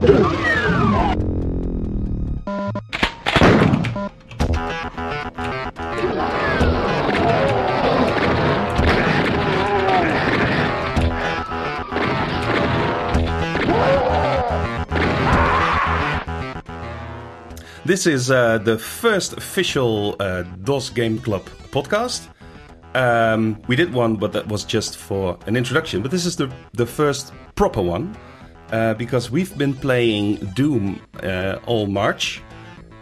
This is uh, the first official uh, DOS Game Club podcast. Um, we did one, but that was just for an introduction. But this is the the first proper one uh, because we've been playing Doom uh, all March,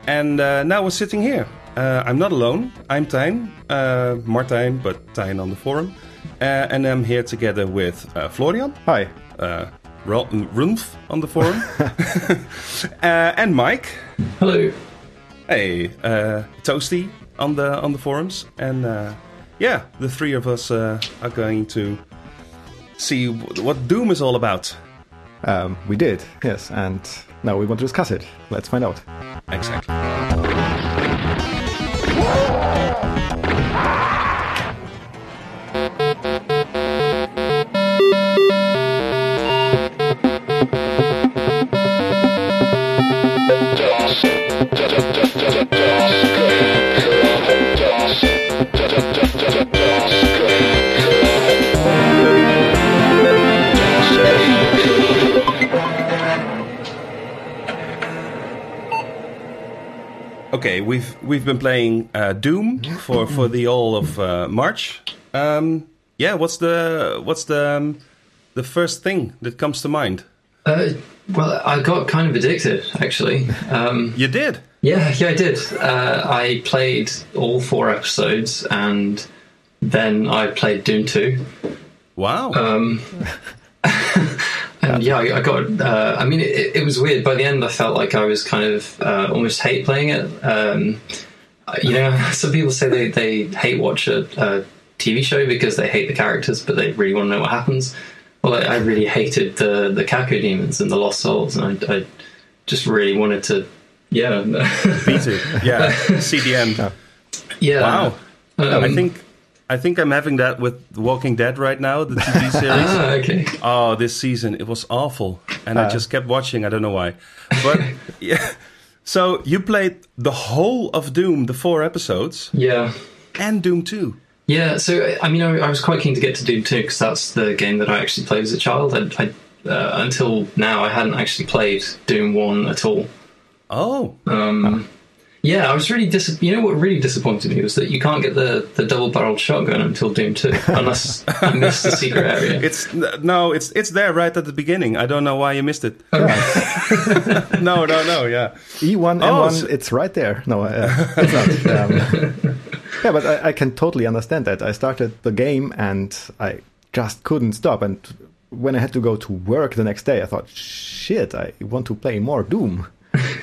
and uh, now we're sitting here. Uh, I'm not alone. I'm Tijn, uh, Martijn, but Tijn on the forum, uh, and I'm here together with uh, Florian, Hi. uh, Ro- Runf on the forum, uh, and Mike. Hello. Hey, uh, Toasty on the on the forums, and uh, yeah, the three of us uh, are going to see what Doom is all about. Um, we did, yes, and now we want to discuss it. Let's find out. Exactly. Okay, we've we've been playing uh, Doom for for the all of uh, March. Um, yeah, what's the what's the um, the first thing that comes to mind? Uh, well, I got kind of addicted, actually. Um, You did. yeah, yeah, I did. Uh, I played all four episodes, and then I played Doom 2. Wow. And yeah, I, I got. Uh, I mean, it, it was weird. By the end, I felt like I was kind of uh, almost hate playing it. Um, you know, some people say they, they hate watch a, a TV show because they hate the characters, but they really want to know what happens. Well, I, I really hated the the Cacodemons and the Lost Souls, and I, I just really wanted to, yeah, Beat it. Yeah. CDM. yeah. Wow. Um, I think I think I'm having that with Walking Dead right now, the TV series. Ah, okay. Oh, this season it was awful, and I just kept watching. I don't know why, but yeah. So you played the whole of Doom, the four episodes, Yeah. and Doom Two. Yeah, so I mean, I, I was quite keen to get to Doom 2 because that's the game that I actually played as a child. I, I, uh, until now, I hadn't actually played Doom 1 at all. Oh, Um, yeah, I was really dis- You know what really disappointed me was that you can't get the, the double barreled shotgun until Doom 2, unless you miss the secret area. it's no, it's it's there right at the beginning. I don't know why you missed it. no, no, no. Yeah, E1, Oh, M1, it's right there. No, uh, it's not. Um, yeah, but I, I can totally understand that. I started the game and I just couldn't stop. And when I had to go to work the next day, I thought, shit, I want to play more Doom.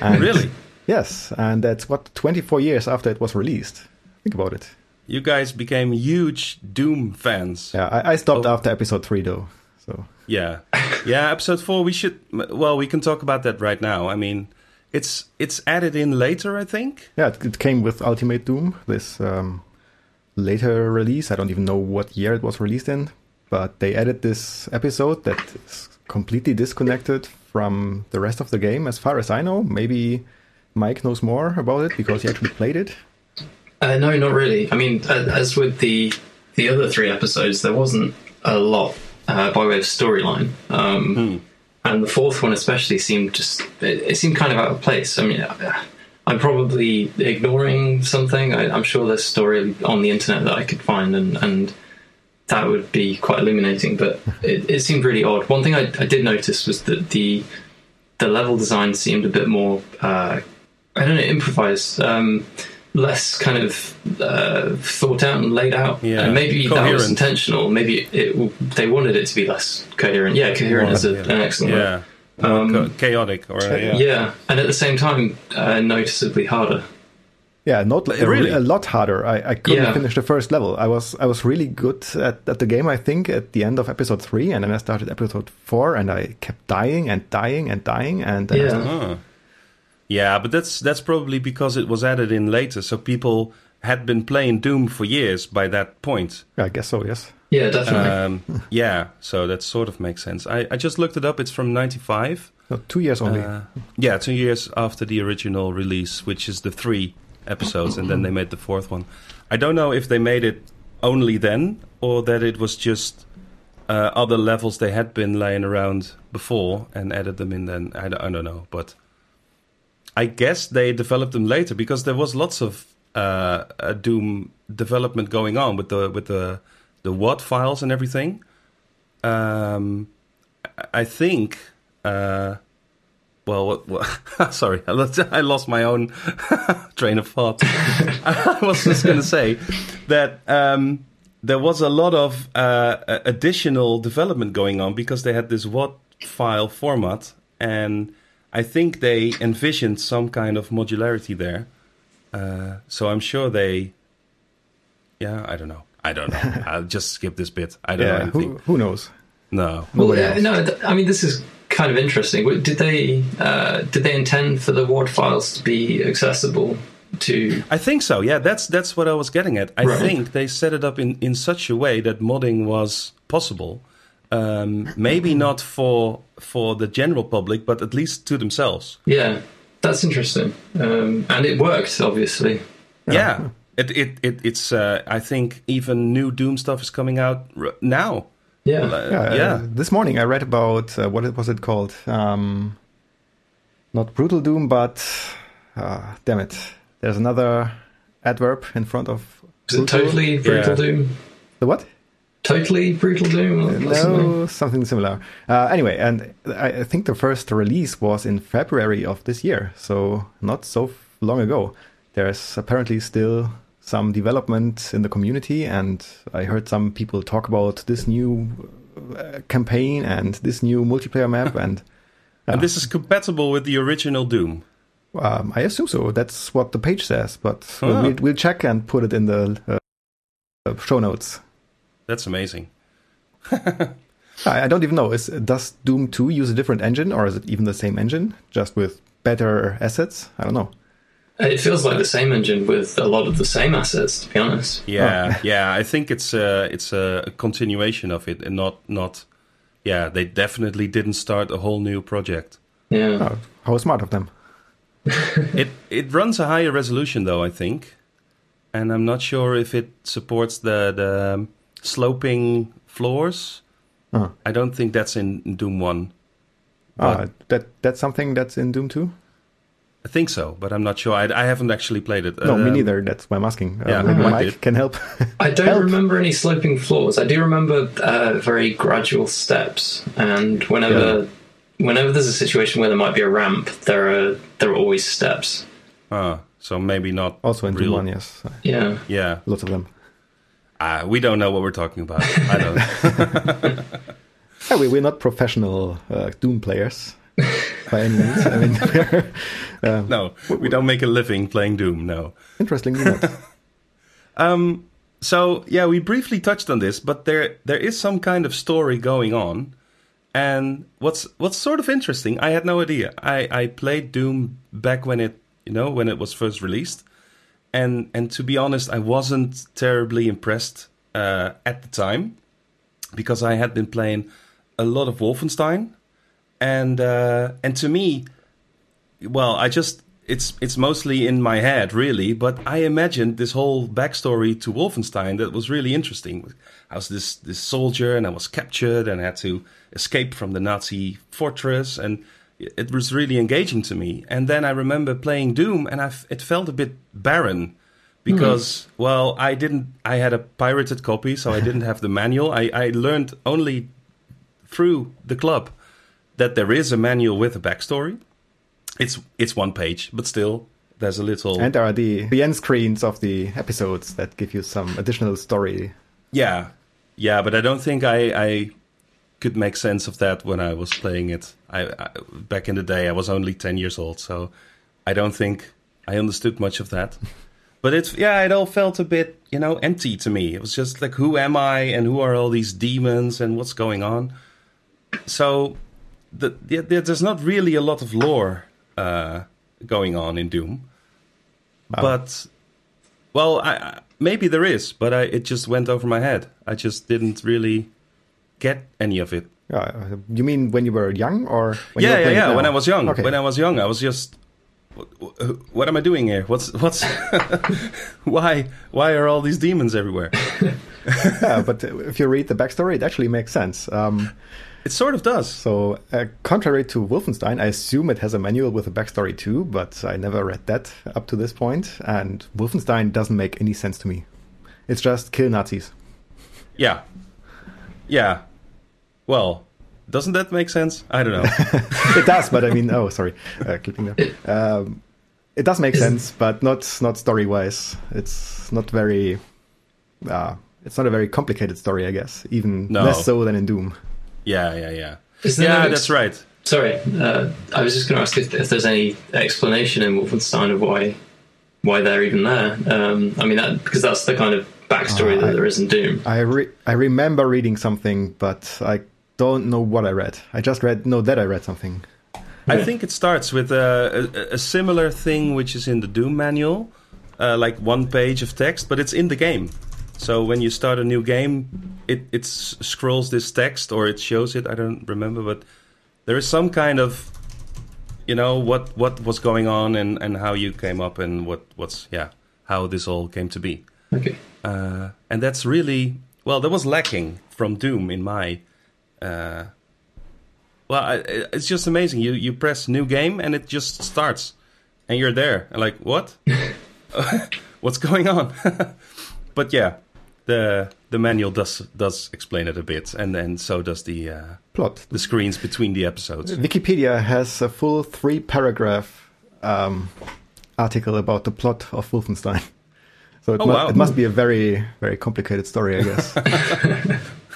And really. Yes, and that's what 24 years after it was released. Think about it. You guys became huge Doom fans. Yeah, I, I stopped Oh. after episode three though. So Yeah, yeah. Episode four. We should. Well, we can talk about that right now. I mean, it's it's added in later. I think. yeah, it, it came with Ultimate Doom, this um, later release. I don't even know what year it was released in, but they added this episode that is completely disconnected from the rest of the game, as far as I know. Maybe Mike knows more about it because he actually played it. Uh, no, not really. I mean, uh, as with the the other three episodes, there wasn't a lot uh, by way of storyline, um, and the fourth one especially seemed just it, it seemed kind of out of place. I mean, uh, I'm probably ignoring something. I, I'm sure there's a story on the internet that I could find, and and that would be quite illuminating. But it, it seemed really odd. One thing I, I did notice was that the the level design seemed a bit more uh, I don't know improvised. Um, less kind of uh, thought out and laid out. Yeah, and maybe that was intentional. Maybe it, it, they wanted it to be less coherent. Yeah, coherent is a, an excellent word. Yeah. Um, Cha- chaotic or uh, yeah. yeah. and at the same time, uh, noticeably harder. Yeah, not a, Really? a lot harder. I, I couldn't Yeah. finish the first level. I was I was really good at, at the game. I think at the end of episode three, and then I started episode four, and I kept dying and dying and dying, and then I Yeah. Was- Huh. Yeah, but that's that's probably because it was added in later, so people had been playing Doom for years by that point. yeah, I guess so. Yes. Yeah, definitely. Um, yeah, so that sort of makes sense. I, I just looked it up. It's from '95. No, two years only. Uh, yeah, two years after the original release, which is the three episodes, and then they made the fourth one. I don't know if they made it only then, or that it was just uh, other levels they had been laying around before and added them in. Then I I don't know, but I guess they developed them later because there was lots of uh, a Doom development going on with the with the the WAD files and everything. Um, I- think. Uh, well, sorry, I lost, my own train of thought. I was just going to say that um, there was a lot of uh, additional development going on because they had this WAD file format, and I think they envisioned some kind of modularity there. Uh, so I'm sure they, yeah, I don't know. I don't know. I'll just skip this bit. I don't know anything. who, who knows? No. Well, Nobody uh, no, th- I mean this is kind of interesting. Did they uh, did they intend for the WAD files to be accessible to? I think so. Yeah, that's that's what I was getting at. I Right. think they set it up in in such a way that modding was possible. Um, maybe not for for the general public, but at least to themselves. Yeah, that's interesting, um, and it worked obviously. Yeah, it it, it it's. Uh, I think even new Doom stuff is coming out r- now. Yeah, Uh, Yeah, yeah. uh, this morning I read about uh, what was it called? Um, not brutal doom, but uh, damn it, there's another adverb in front of is it totally brutal Yeah. doom? the what? Totally brutal doom? or- or something? No, something similar. Uh, anyway, and I, I think the first release was in February of this year, so not so f- long ago. There's apparently still some development in the community, and I heard some people talk about this new uh, campaign and this new multiplayer map, and And this is compatible with the original Doom. um, I assume so. That's what the page says, but Ah. we'll, we'll check and put it in the uh, uh, show notes. That's amazing. I I don't even know. Is does Doom 2 use a different engine, or is it even the same engine, just with better assets? I don't know. It feels like the same engine with a lot of the same assets. To be honest, Yeah, yeah. I think it's a it's a continuation of it, and not not. Yeah, they definitely didn't start a whole new project. yeah. Oh, how smart of them. It it runs a higher resolution though, I think, and I'm not sure if it supports the the um, sloping floors. Oh. I don't think that's in Doom One. Ah, that that's something that's in Doom 2? I think so, but I'm not sure. I, I haven't actually played it. No, me Um, neither. That's why I'm asking. Uh, yeah, maybe I Mike did. can help. I don't Help. remember any sloping floors. I do remember uh, very gradual steps, and whenever whenever there's a situation where there might be a ramp, there are there are always steps. Ah, so maybe not. also in real. Doom 1, yes. Uh, Yeah, Yeah, Lots of them. Uh, we don't know what we're talking about. I don't. Yeah, we, we're not professional uh, Doom players by any means. I mean, um, no, we don't make a living playing Doom. No. interestingly not. Um, so yeah, we briefly touched on this, but there there is some kind of story going on. And what's what's sort of interesting, I had no idea. I, I played Doom back when it you know when it was first released, and and to be honest, I wasn't terribly impressed uh, at the time because I had been playing a lot of Wolfenstein, and uh, and to me, well, I just it's it's mostly in my head, really. But I imagined this whole backstory to Wolfenstein that was really interesting. I was this this soldier, and I was captured, and I had to escape from the Nazi fortress, and it was really engaging to me. And then I remember playing Doom, and I f- it felt a bit barren because hmm. well, I didn't. I had a pirated copy, so I didn't have the manual. I I learned only through the club that there is a manual with a backstory. It's it's one page, but still there's a little and there are the, the end screens of the episodes that give you some additional story. yeah yeah. But I don't think I I could make sense of that when I was playing it. I, I back in the day I was only ten years old, so I don't think I understood much of that. But it's yeah, it all felt a bit you know empty to me. It was just like who am I and who are all these demons and what's going on. So the, the, there's not really a lot of lore uh, going on in Doom. Oh. But well, I, I maybe there is, but I, it just went over my head. I just didn't really get any of it. Yeah, you mean when you were young, or when you yeah, yeah, yeah. now? When I was young, Okay. when I was young, I was just, what, what am I doing here? What's what's why why are all these demons everywhere? yeah, but if you read the backstory, it actually makes sense. Um, It sort of does. so, uh, contrary to Wolfenstein, I assume it has a manual with a backstory too, but I never read that up to this point, and Wolfenstein doesn't make any sense to me. It's just kill Nazis. Yeah, yeah. Well, doesn't that make sense? I don't know. it does, but I mean, oh, sorry, uh, clipping there. Um, it does make sense, but not not story wise. It's not very. Uh, it's not a very complicated story, I guess. Even No. less so than in Doom. yeah, yeah, yeah. Is there Yeah, no ex- that's right. Sorry, uh, I was just going to ask if, if there's any explanation in Wolfenstein of why why they're even there. Um, I mean, that, because that's the kind of backstory Uh, that I- there is in Doom. I re- I remember reading something, but I don't know what I read. I just read know that I read something. I think it starts with a, a, a similar thing which is in the Doom manual, uh, like one page of text, but it's in the game. So when you start a new game, it it scrolls this text or it shows it. I don't remember, but there is some kind of, you know, what what was going on and and how you came up and what what's yeah how this all came to be. Okay. Uh, and that's really well. That was lacking from Doom in my. Uh, well, it's just amazing. You you press new game and it just starts, and you're there. And like what? What's going on? but yeah, the the manual does does explain it a bit, and then so does the uh, Plot. the screens between the episodes. Wikipedia has a full three paragraph um, article about the plot of Wolfenstein. So it, Oh, mu- wow. it must be a very very complicated story, I guess.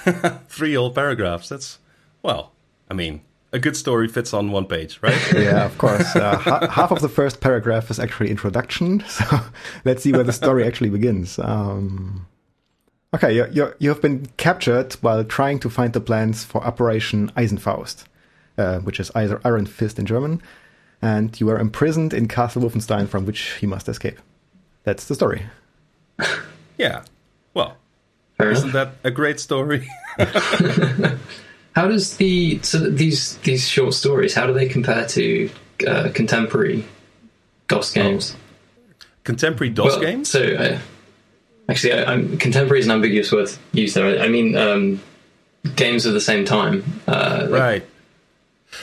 Three whole paragraphs. That's well. I mean, a good story fits on one page, right? yeah, of course. Uh, ha- half of the first paragraph is actually introduction. So let's see where the story actually begins. Um, okay, you, you, you have been captured while trying to find the plans for Operation Eisenfaust, uh, which is either Iron Fist in German, and you are imprisoned in Castle Wolfenstein from which you must escape. That's the story. yeah. Well, Fair isn't enough. that a great story? How does the so these these short stories? How do they compare to uh, contemporary DOS games? Contemporary DOS Well, games? So uh, actually, I, I'm, contemporary is an ambiguous word used there. I, I mean um, games of the same time. Uh, right.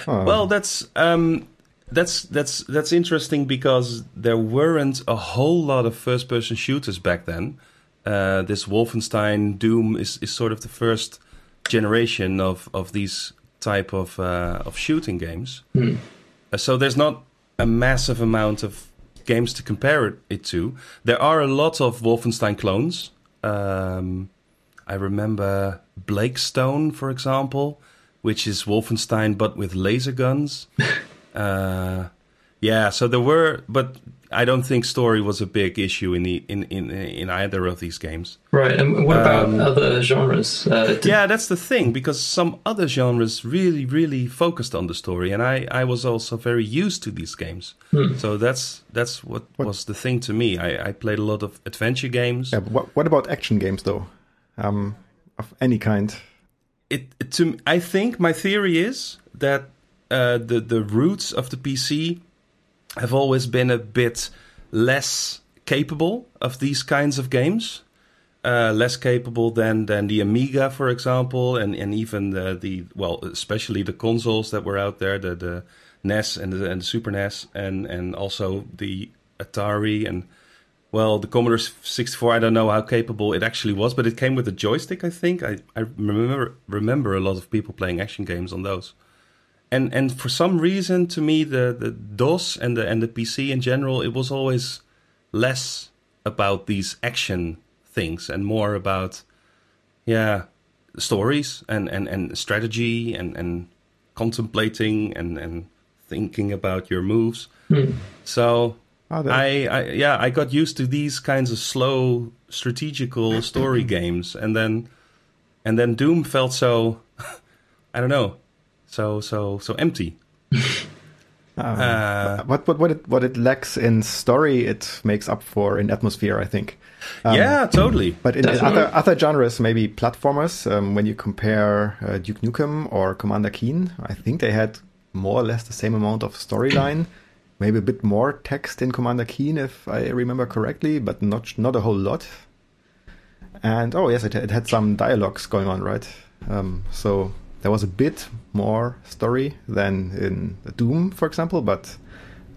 Oh, Well, that's um, that's that's that's interesting because there weren't a whole lot of first-person shooters back then. Uh, this Wolfenstein Doom is, is sort of the first generation of, of these type of uh, of shooting games. Uh, so there's not a massive amount of games to compare it, it to. There are a lot of Wolfenstein clones. Um, I remember Blake Stone, for example, which is Wolfenstein but with laser guns. uh, yeah, so there were, but I don't think story was a big issue in the in in, in either of these games. Right. And what about Um, other genres? Uh, did- Yeah, that's the thing because some other genres really, really focused on the story, and I, I was also very used to these games. Hmm. So that's that's what, What- was the thing to me. I, I played a lot of adventure games. yeah, but what, what about action games, though? Um, of any kind? It, it to m- I think my theory is that uh, the the roots of the PC have always been a bit less capable of these kinds of games. Uh, less capable than than the Amiga, for example, and and even the, the well, especially the consoles that were out there, the the NES and the, and Super NES, and and also the Atari and well, the Commodore 64. I don't know how capable it actually was, but it came with a joystick. I think I, I remember remember a lot of people playing action games on those and and for some reason to me the the DOS and the and the PC in general it was always less about these action things and more about yeah stories and and and strategy and and contemplating and and thinking about your moves Hmm. so Oh, I, I yeah I got used to these kinds of slow strategical story games and then and then Doom felt so I don't know so so so empty Um, Uh, what what what it what it lacks in story, it makes up for in atmosphere. I think. Um, yeah, totally. But in, in other other genres, maybe platformers, um, when you compare uh, Duke Nukem or Commander Keen, I think they had more or less the same amount of storyline, maybe a bit more text in Commander Keen, if I remember correctly, but not not a whole lot. And oh yes, it, it had some dialogues going on, right? Um, so there was a bit more story than in Doom, for example, but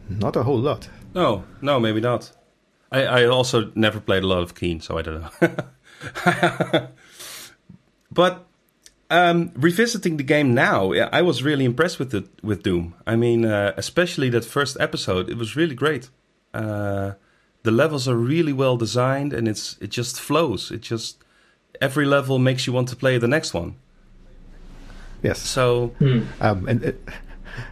not a whole lot. No, no, maybe not. I, I also never played a lot of Keen, so I don't know. but um, revisiting the game now, I was really impressed with it with Doom. I mean, uh, especially that first episode, it was really great. Uh, the levels are really well designed, and it's it just flows. It just every level makes you want to play the next one. Yes. So Hmm. Um, and it,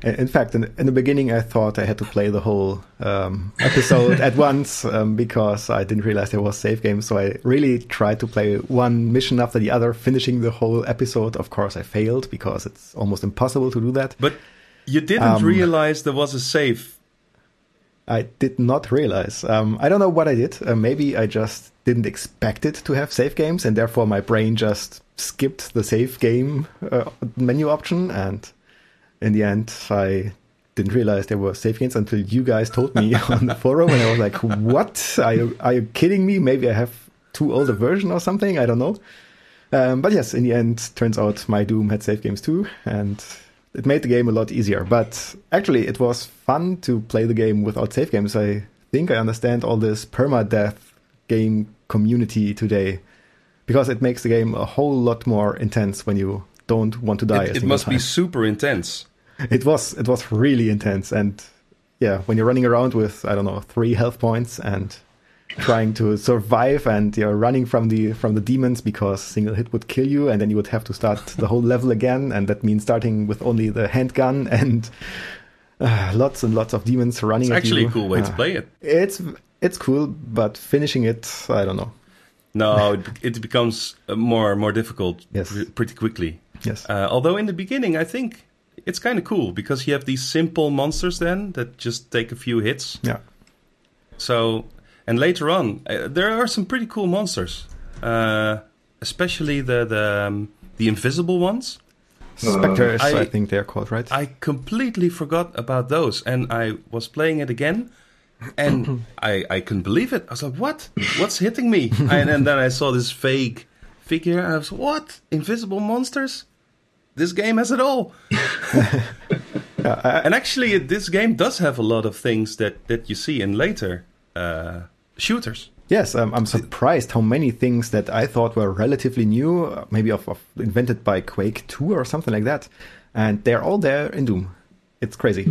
in fact, in, in the beginning, I thought I had to play the whole um, episode at once um, because I didn't realize there was save game. So I really tried to play one mission after the other, finishing the whole episode. Of course, I failed because it's almost impossible to do that. But you didn't Um, realize there was a save. I did not realize. Um, I don't know what I did. Uh, maybe I just didn't expect it to have save games, and therefore my brain just skipped the save game uh, menu option. And in the end, I didn't realize there were save games until you guys told me on the forum, and I was like, "What? Are you are you kidding me? Maybe I have too old a version or something. I don't know." Um, but yes, in the end, turns out my Doom had save games too, and it made the game a lot easier. But actually, it was fun to play the game without save games. I think I understand all this permadeath game community today because it makes the game a whole lot more intense when you don't want to die. It, it must be super intense. It was it was really intense, and yeah, when you're running around with I don't know three health points and trying to survive, and you're running from the from the demons because single hit would kill you, and then you would have to start the whole level again, and that means starting with only the handgun and uh, lots and lots of demons running. It's at actually a cool way to Uh, play it. It's it's cool, but finishing it, I don't know. No, it, it becomes uh, more more difficult Yes. pre- pretty quickly. Yes, Uh, although in the beginning, I think it's kind of cool because you have these simple monsters then that just take a few hits. yeah, So, and later on, uh, there are some pretty cool monsters, uh, especially the the um, the invisible ones. specters, I, I- think they're called right. I completely forgot about those, and I was playing it again, and I I couldn't believe it. I was like, "What? What's hitting me?" and, and then I saw this vague figure. And I was, "What? Invisible monsters? This game has it all." Yeah, I- And actually, this game does have a lot of things that that you see in later uh, shooters. Yes, um, I'm surprised how many things that I thought were relatively new, uh, maybe of, of invented by Quake 2 or something like that, and they're all there in Doom. It's crazy.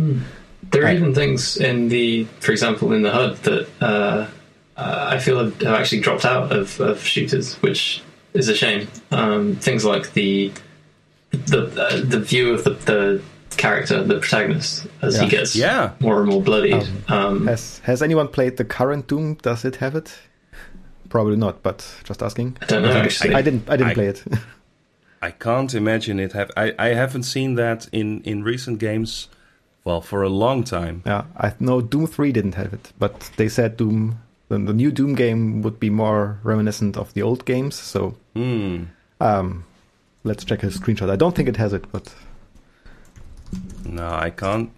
There are Right. even things in the, for example, in the HUD that uh, uh, I feel have, have actually dropped out of, of shooters, which is a shame. Um, things like the the uh, the view of the, the character, the protagonist, as he gets Yeah. more and more bloodied. Um, Has Has anyone played the current Doom? Does it have it? Probably not, but just asking. I don't know. Actually, I didn't. I didn't I- play it. I can't imagine it have. I, I haven't seen that in in recent games. Well, for a long time. yeah, I know Doom 3 didn't have it, but they said Doom, the, the new Doom game would be more reminiscent of the old games. So Hmm. um, let's check a screenshot. I don't think it has it, but No, I can't.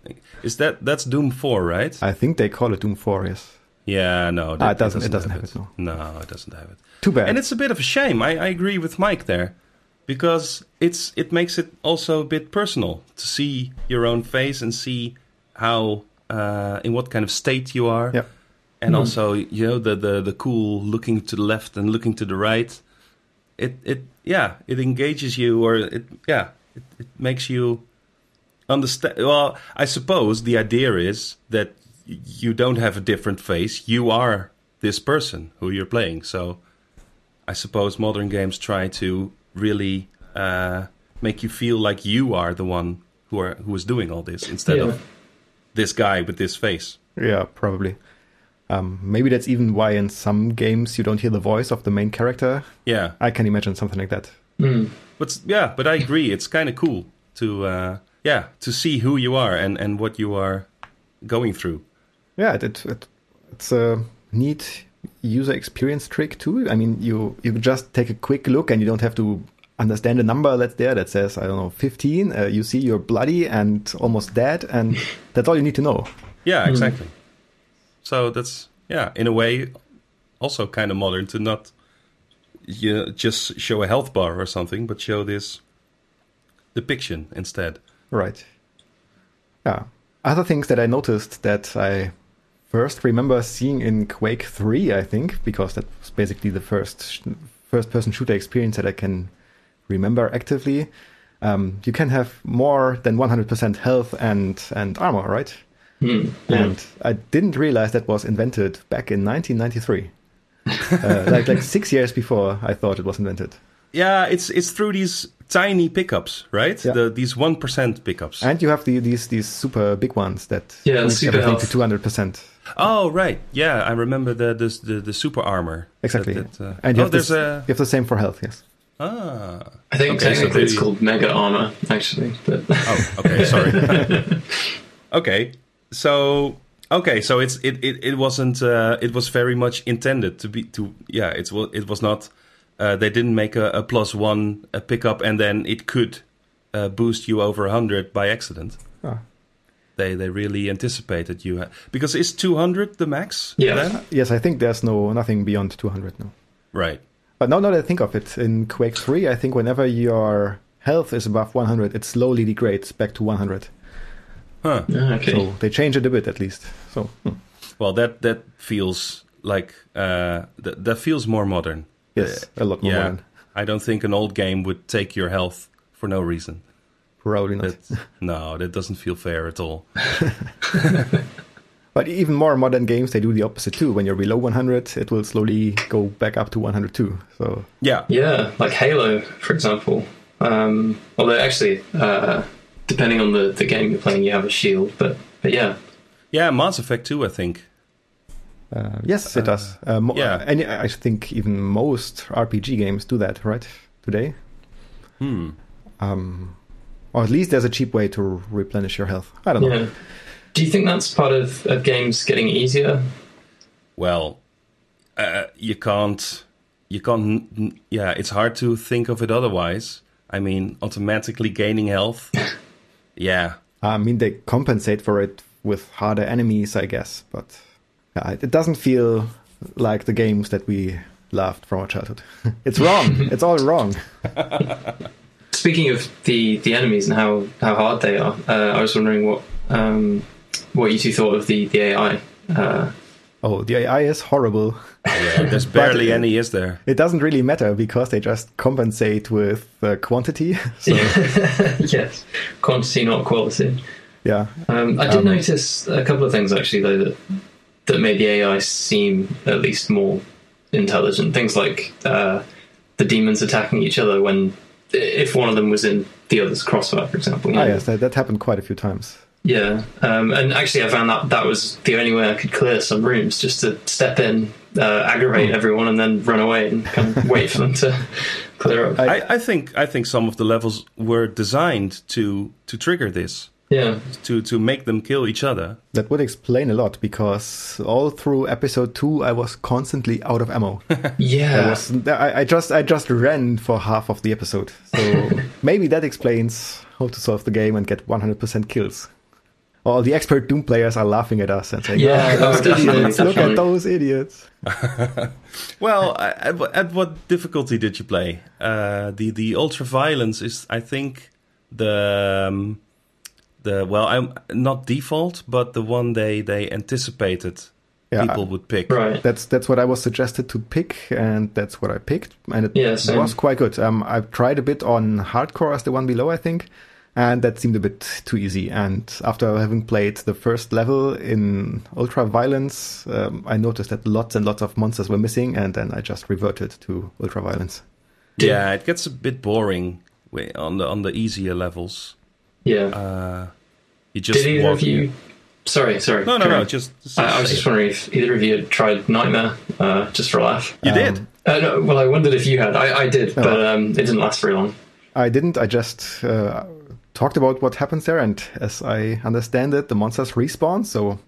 Is that that's Doom Four, right? I think they call it Doom 4. Yes. yeah, no, Ah, that- it doesn't- it doesn't have it, no. No, it doesn't have it. Too bad. And it's a bit of a shame. I, I agree with Mike there, because it's it makes it also a bit personal to see your own face and see how uh, in what kind of state you are, Yeah. and also you know the, the the cool looking to the left and looking to the right. It it yeah it engages you or it yeah it, it makes you understand. Well, I suppose the idea is that you don't have a different face. You are this person who you're playing. So I suppose modern games try to really uh, make you feel like you are the one who are who is doing all this instead Yeah. of this guy with this face. Yeah, probably. Um, maybe that's even why in some games you don't hear the voice of the main character. Yeah, I can imagine something like that. Mm. but yeah, but I agree. It's kind of cool to uh, yeah to see who you are and and what you are going through. Yeah, it, it, it, it's a neat user experience trick too. I mean, you you just take a quick look and you don't have to understand a number that's there that says I don't know 15. Uh, you see you're bloody and almost dead, and that's all you need to know. Yeah, exactly. Mm. So that's yeah, in a way, also kind of modern to not you know, just show a health bar or something, but show this depiction instead. Right. Yeah. Other things that I noticed that I first remember seeing in Quake 3, I think, because that was basically the first first person shooter experience that I can remember actively. Um, you can have more than 100% health and, and armor, right? Mm, yeah. And I didn't realize that was invented back in 1993. uh, like like six years before I thought it was invented. Yeah, it's it's through these tiny pickups, right? Yeah. The, these one percent pickups, and you have the, these these super big ones that yeah, super everything health. to two hundred percent. Oh right, yeah, I remember the the the, the super armor. Exactly, that, that, uh, and you, oh, have this, a... you have the same for health. Yes. Ah, I think okay, technically so it's called mega armor, actually. But oh, okay, sorry. okay, so okay, so it's it it, it wasn't uh, it was very much intended to be to yeah it's it was not uh, they didn't make a, a plus one a pickup and then it could uh, boost you over hundred by accident. Oh. They they really anticipated you ha- because is two hundred the max? Yeah. Then? Yes, I think there's no nothing beyond two hundred now. Right. But now now that I think of it, in Quake Three, I think whenever your health is above 100, it slowly degrades back to 100. Huh. Ah, okay. So they change it a bit at least. So. Hmm. Well, that that feels like uh, that that feels more modern. Yes, a lot more yeah, modern. I don't think an old game would take your health for no reason. Probably not. no, that doesn't feel fair at all. but even more modern games, they do the opposite too. When you're below 100, it will slowly go back up to 102. So yeah, yeah, like Halo, for example. Um, although actually, uh, depending on the, the game you're playing, you have a shield. But but yeah, yeah, Mass Effect 2, I think. Uh, yes, it does. Uh, mo- yeah. and I think even most RPG games do that, right? Today. Hmm. Um, or at least there's a cheap way to replenish your health. I don't know. Yeah. Do you think that's part of, of games getting easier? Well, uh, you can't. You can't. Yeah, it's hard to think of it otherwise. I mean, automatically gaining health. yeah. I mean, they compensate for it with harder enemies, I guess, but yeah, it doesn't feel like the games that we loved from our childhood. it's wrong. it's all wrong. Speaking of the, the enemies and how, how hard they are, uh, I was wondering what um, what you two thought of the the AI. Uh, oh, the AI is horrible. Yeah, there's barely any, is there? It doesn't really matter because they just compensate with uh, quantity. So. yes, quantity, not quality. Yeah. Um, I did um, notice a couple of things actually, though, that that made the AI seem at least more intelligent. Things like uh, the demons attacking each other when if one of them was in the other's crossfire, for example. Ah, yes, that, that happened quite a few times. Yeah, um, and actually, I found that that was the only way I could clear some rooms, just to step in, uh, aggravate mm. everyone, and then run away and kind of wait for them to clear up. I, I, think I think some of the levels were designed to to trigger this. Yeah. To to make them kill each other. That would explain a lot because all through episode two, I was constantly out of ammo. yeah. I, was, I, I just I just ran for half of the episode, so maybe that explains how to solve the game and get 100% kills. All the expert Doom players are laughing at us and saying, "Yeah, oh, those idiots! Look at those idiots." well, at, at, what difficulty did you play? Uh, the the ultra violence is, I think, the um, the well, I'm not default, but the one they they anticipated yeah, people would pick. Right. That's that's what I was suggested to pick, and that's what I picked, and it yeah, was quite good. Um, I've tried a bit on hardcore as the one below, I think, and that seemed a bit too easy. And after having played the first level in ultra violence, um, I noticed that lots and lots of monsters were missing, and then I just reverted to ultra violence. Yeah, it gets a bit boring on the on the easier levels. Yeah. Uh, you just Did either of you? Sorry, sorry. No, no, no. Just, just I, I, was just wondering if either of you had tried Nightmare, uh, just for a laugh. You um, did? Uh, no, well, I wondered if you had. I, I did, oh. but um, it didn't last very long. I didn't. I just uh, talked about what happens there, and as I understand it, the monsters respawn. So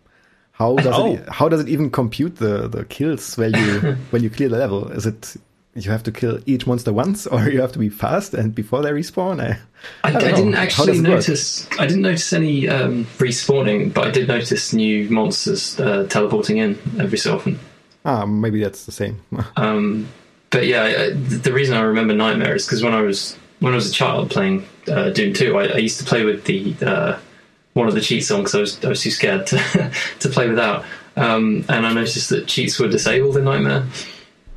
how does Oh. it how does it even compute the the kills when you when you clear the level? Is it you have to kill each monster once, or you have to be fast and before they respawn? I, I, I, don't didn't actually it work? notice. I didn't notice any um, respawning, but I did notice new monsters uh, teleporting in every so often. ah, maybe that's the same. Um, but yeah, I, I- the reason I remember Nightmare is because when I was when I was a child playing uh, Doom Two, I, I used to play with the uh, one of the cheat songs. I was I was too scared to to play without, um, and I noticed that cheats were disabled in Nightmare.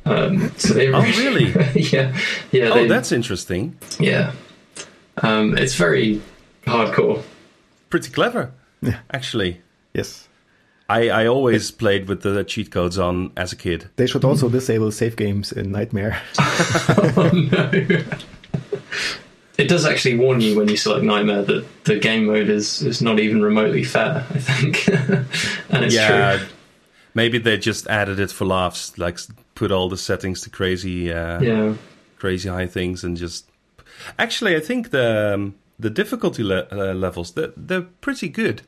Um, so they Oh, really? yeah, yeah. Oh, they- that's interesting. yeah. Um, it's very hardcore. Pretty clever, Yeah. actually. yes, I, I always played with the cheat codes on as a kid. they should also disable save games in Nightmare. oh no. It does actually warn you when you select Nightmare that the game mode is, is not even remotely fair, I think. and it's yeah, true. maybe they just added it for laughs, like s- put all the settings to crazy, uh, Yeah. crazy high things, and just. Actually, I think the um, the difficulty le- uh, levels they're, they're pretty good.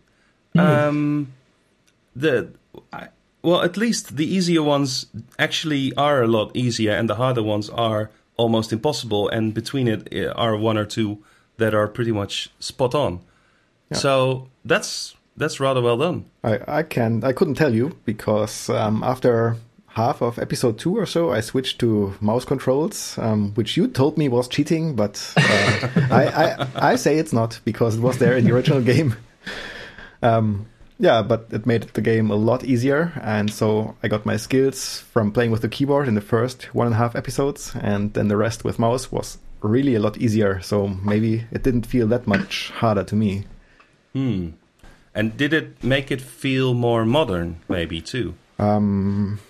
Um, the I, well, at least the easier ones actually are a lot easier, and the harder ones are almost impossible. And between it uh, are one or two that are pretty much spot on. So that's that's rather well done. I, I can I couldn't tell you because um, after half of episode two or so, I switched to mouse controls, um, which you told me was cheating, but uh, I, I I say it's not because it was there in the original game. Um, yeah, but it made the game a lot easier, and so I got my skills from playing with the keyboard in the first one and a half episodes, and then the rest with mouse was really a lot easier. So maybe it didn't feel that much harder to me. Hmm. And did it make it feel more modern, maybe too? Um,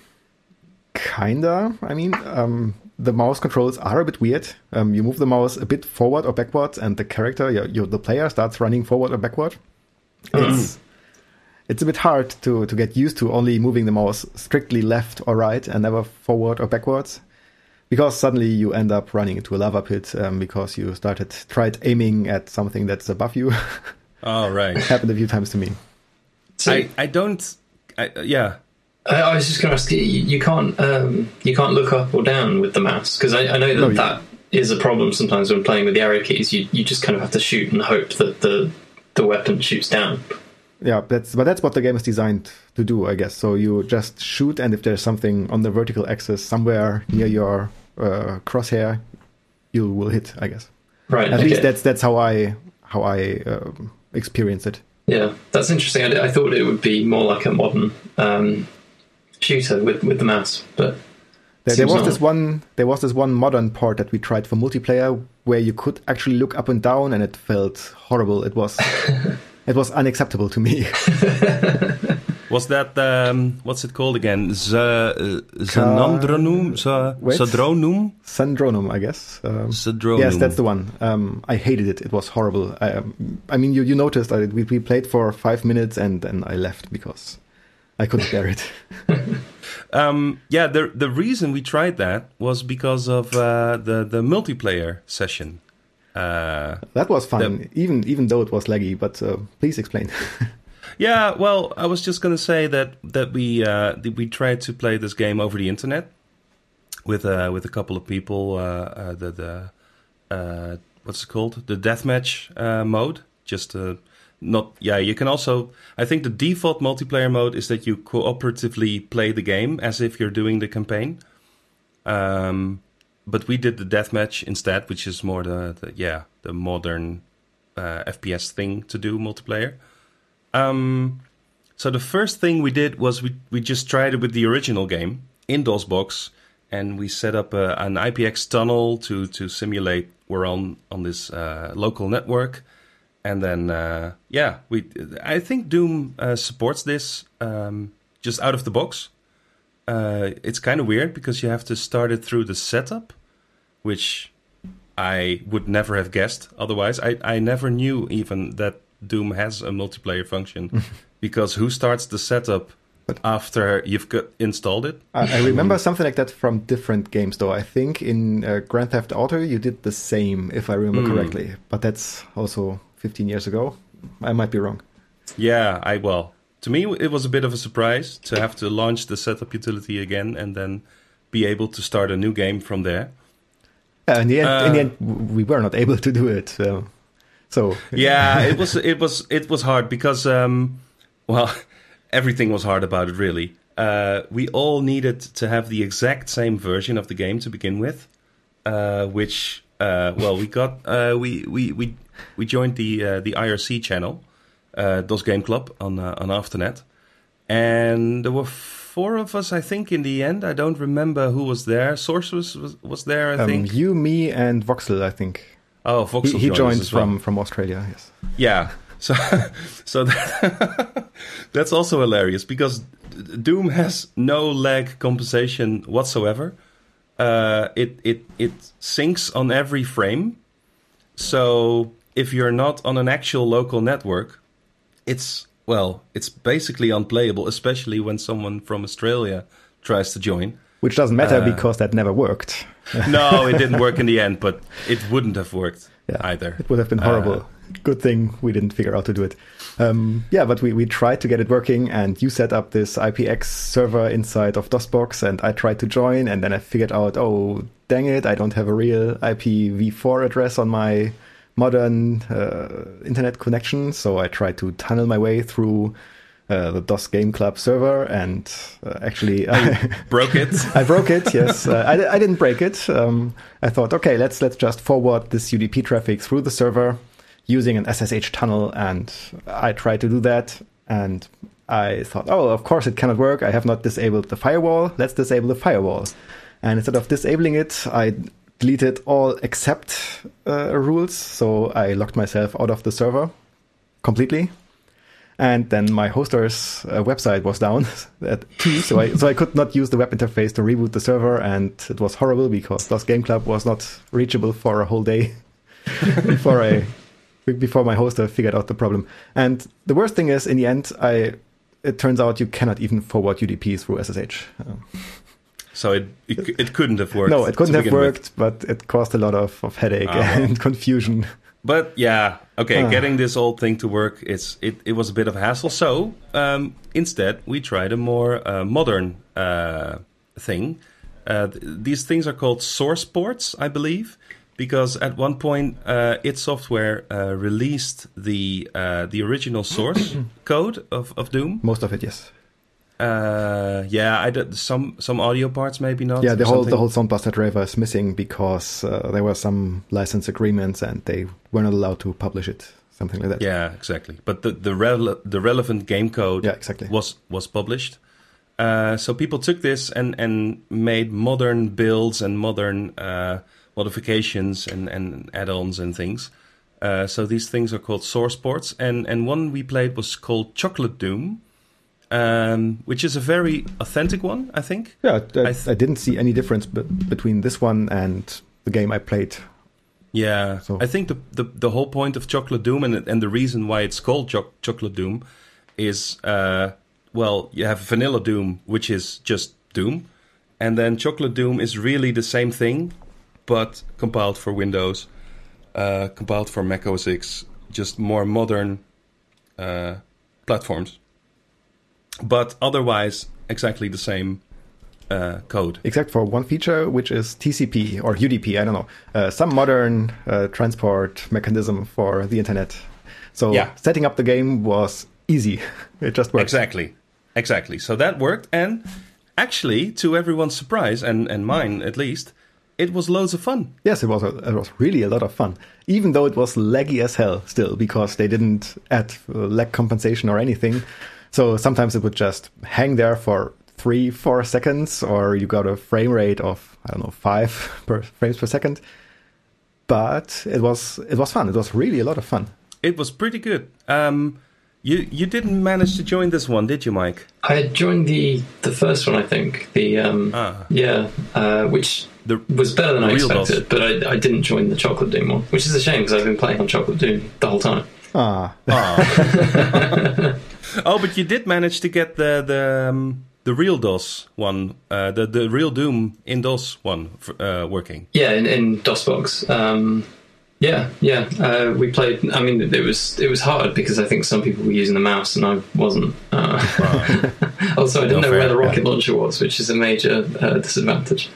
kinda. I mean, um, the mouse controls are a bit weird. Um, you move the mouse a bit forward or backwards, and the character, your, your, the player, starts running forward or backward. It's it's a bit hard to to get used to only moving the mouse strictly left or right and never forward or backwards. Because suddenly you end up running into a lava pit um, because you started tried aiming at something that's above you. Oh, right. Happened a few times to me. So I, I don't. I, yeah. I, I was just going to ask you, you you can't um, you can't look up or down with the mouse because I, I know that No, you- that is a problem sometimes when playing with the arrow keys. You you just kind of have to shoot and hope that the the weapon shoots down. Yeah, that's but that's what the game is designed to do, I guess. So you just shoot, and if there's something on the vertical axis somewhere near your uh, crosshair, you will hit. I guess. Right. At okay. least that's that's how I how I um, experience it. Yeah, that's interesting. I, I thought it would be more like a modern um, shooter with, with the mouse, but There, there was not. this one there was this one modern port that we tried for multiplayer where you could actually look up and down, and it felt horrible. It was it was unacceptable to me. Was that um, what's it called again? Z- uh, Zanandronum? Z- Wait. Zadronum? Syndronum, I guess. Um, Zadronum. Yes, that's the one. Um, I hated it. It was horrible. I, um, I mean, you, you noticed I, we, we played for five minutes and then I left because I couldn't bear it. Um, yeah, the the reason we tried that was because of uh, the the multiplayer session. Uh, That was fun, even even though it was laggy. But uh, please explain. yeah, well, I was just gonna say that that we uh, that we tried to play this game over the internet with uh, with a couple of people. Uh, uh, the the uh, what's it called? The deathmatch uh, mode. Just uh, not yeah. You can also. I think the default multiplayer mode is that you cooperatively play the game as if you're doing the campaign. Um, but we did the deathmatch instead, which is more the, the yeah the modern uh, FPS thing to do multiplayer. Um, so the first thing we did was we we just tried it with the original game in DOSBox, and we set up a, an IPX tunnel to to simulate we're on on this uh, local network, and then uh, yeah, we I think Doom uh, supports this um, just out of the box. Uh, it's kind of weird because you have to start it through the setup, which I would never have guessed otherwise. I, I never knew even that Doom has a multiplayer function because who starts the setup after you've got installed it? I, I remember something like that from different games, though. I think in uh, Grand Theft Auto you did the same, if I remember Hmm. correctly. But that's also 15 years ago. I might be wrong. Yeah, I well, to me it was a bit of a surprise to have to launch the setup utility again and then be able to start a new game from there. Yeah, in the end, uh, in the end, we were not able to do it. So, so yeah, it was it was it was hard because um, well, everything was hard about it really. Uh, we all needed to have the exact same version of the game to begin with, uh, which uh, well we got uh, we we we we joined the uh, the IRC channel, DOS Game Club on on Afternet, and there were four of us, I think, in the end. I don't remember who was there. Source was was, was there, I um, think. You, me, and Voxel, I think. Oh, Voxel. He, he joined from well. from Australia. Yes. Yeah. So, so that, that's also hilarious because Doom has no lag compensation whatsoever. Uh, it it it syncs on every frame. So if you're not on an actual local network, it's well, it's basically unplayable, especially when someone from Australia tries to join. Which doesn't matter uh, because that never worked. no, it didn't work in the end, but it wouldn't have worked yeah, either. It would have been horrible. Uh, Good thing we didn't figure out to do it. Um, yeah, but we, we tried to get it working, and you set up this IPX server inside of DOSBox, and I tried to join, and then I figured out, oh, dang it, I don't have a real IPv4 address on my modern uh, internet connection. So I tried to tunnel my way through uh, the DOS Game Club server, and uh, actually I broke it. I broke it. Yes, uh, I, I, didn't break it. Um, I thought, okay, let's let's just forward this UDP traffic through the server using an SSH tunnel, and I tried to do that, and I thought, oh, of course it cannot work. I have not disabled the firewall. Let's disable the firewall. And instead of disabling it, I deleted all except uh, rules. So I locked myself out of the server completely. And then my hoster's uh, website was down at two, so I so I could not use the web interface to reboot the server, and it was horrible because DOS Game Club was not reachable for a whole day before I before my hoster figured out the problem. And the worst thing is, in the end, I it turns out you cannot even forward UDP through SSH. Um, so it, it, it couldn't have worked. No, it couldn't have worked, with. but it caused a lot of, of headache ah, and confusion. But yeah, okay, ah. getting this old thing to work, it's it, it was a bit of a hassle. So um, instead, we tried a more uh, modern uh, thing. Uh, th- these things are called source ports, I believe, because at one point, uh, id Software uh, released the uh, the original source code of, of Doom. Most of it, yes. Uh, yeah, I did some some audio parts, maybe not. Yeah, the whole something. the whole Sound Blaster driver is missing because uh, there were some license agreements and they were not allowed to publish it, something like that. Yeah, exactly. But the the, rele- the relevant game code, yeah, exactly. was was published. Uh, so people took this and and made modern builds and modern uh, modifications and and add-ons and things. Uh, so these things are called source ports, and and one we played was called Chocolate Doom um, which is a very authentic one, I think. Yeah, I, I, th- I didn't see any difference be- between this one and the game I played. Yeah, so. I think the, the, the whole point of Chocolate Doom and and the reason why it's called Cho- Chocolate Doom is uh, well, you have Vanilla Doom, which is just Doom, and then Chocolate Doom is really the same thing, but compiled for Windows, uh, compiled for Mac OS X, just more modern uh, platforms but otherwise exactly the same uh, code. Except for one feature, which is TCP or UDP, I don't know, uh, some modern uh, transport mechanism for the internet. So yeah. setting up the game was easy. it just worked. Exactly. Exactly. So that worked. And actually, to everyone's surprise, and, and mine at least, it was loads of fun. Yes, it was. A, it was really a lot of fun, even though it was laggy as hell still because they didn't add uh, lag compensation or anything. So sometimes it would just hang there for three, four seconds, or you got a frame rate of I don't know five per, frames per second. But it was it was fun. It was really a lot of fun. It was pretty good. Um, you you didn't manage to join this one, did you, Mike? I joined the the first one, I think. The um, ah. yeah, uh, which the, was better than I expected, but I, I didn't join the Chocolate Doom one, which is a shame because I've been playing on Chocolate Doom the whole time. Ah. ah. oh, but you did manage to get the the um, the real DOS one, uh, the the real Doom in DOS one uh, working. Yeah, in, in DOSBox. Um, Yeah, yeah. Uh, we played. I mean, it was it was hard because I think some people were using the mouse and I wasn't. Uh, also, I didn't No know where the rocket yeah. launcher was, which is a major uh, disadvantage.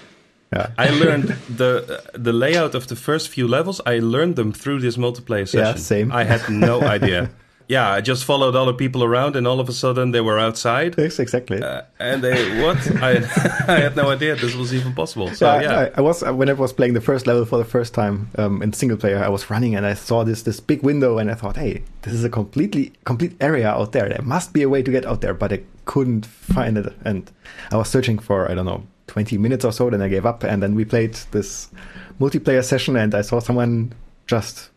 Yeah. I learned the the layout of the first few levels. I learned them through this multiplayer session. Yeah, same. I had no idea. Yeah, I just followed other people around, and all of a sudden they were outside. Yes, exactly. Uh, and they what? I I had no idea this was even possible. So yeah, yeah, I, I was when I was playing the first level for the first time um, in single player. I was running and I saw this this big window and I thought, hey, this is a completely complete area out there. There must be a way to get out there, but I couldn't find it. And I was searching for I don't know twenty minutes or so. Then I gave up, and then we played this multiplayer session, and I saw someone just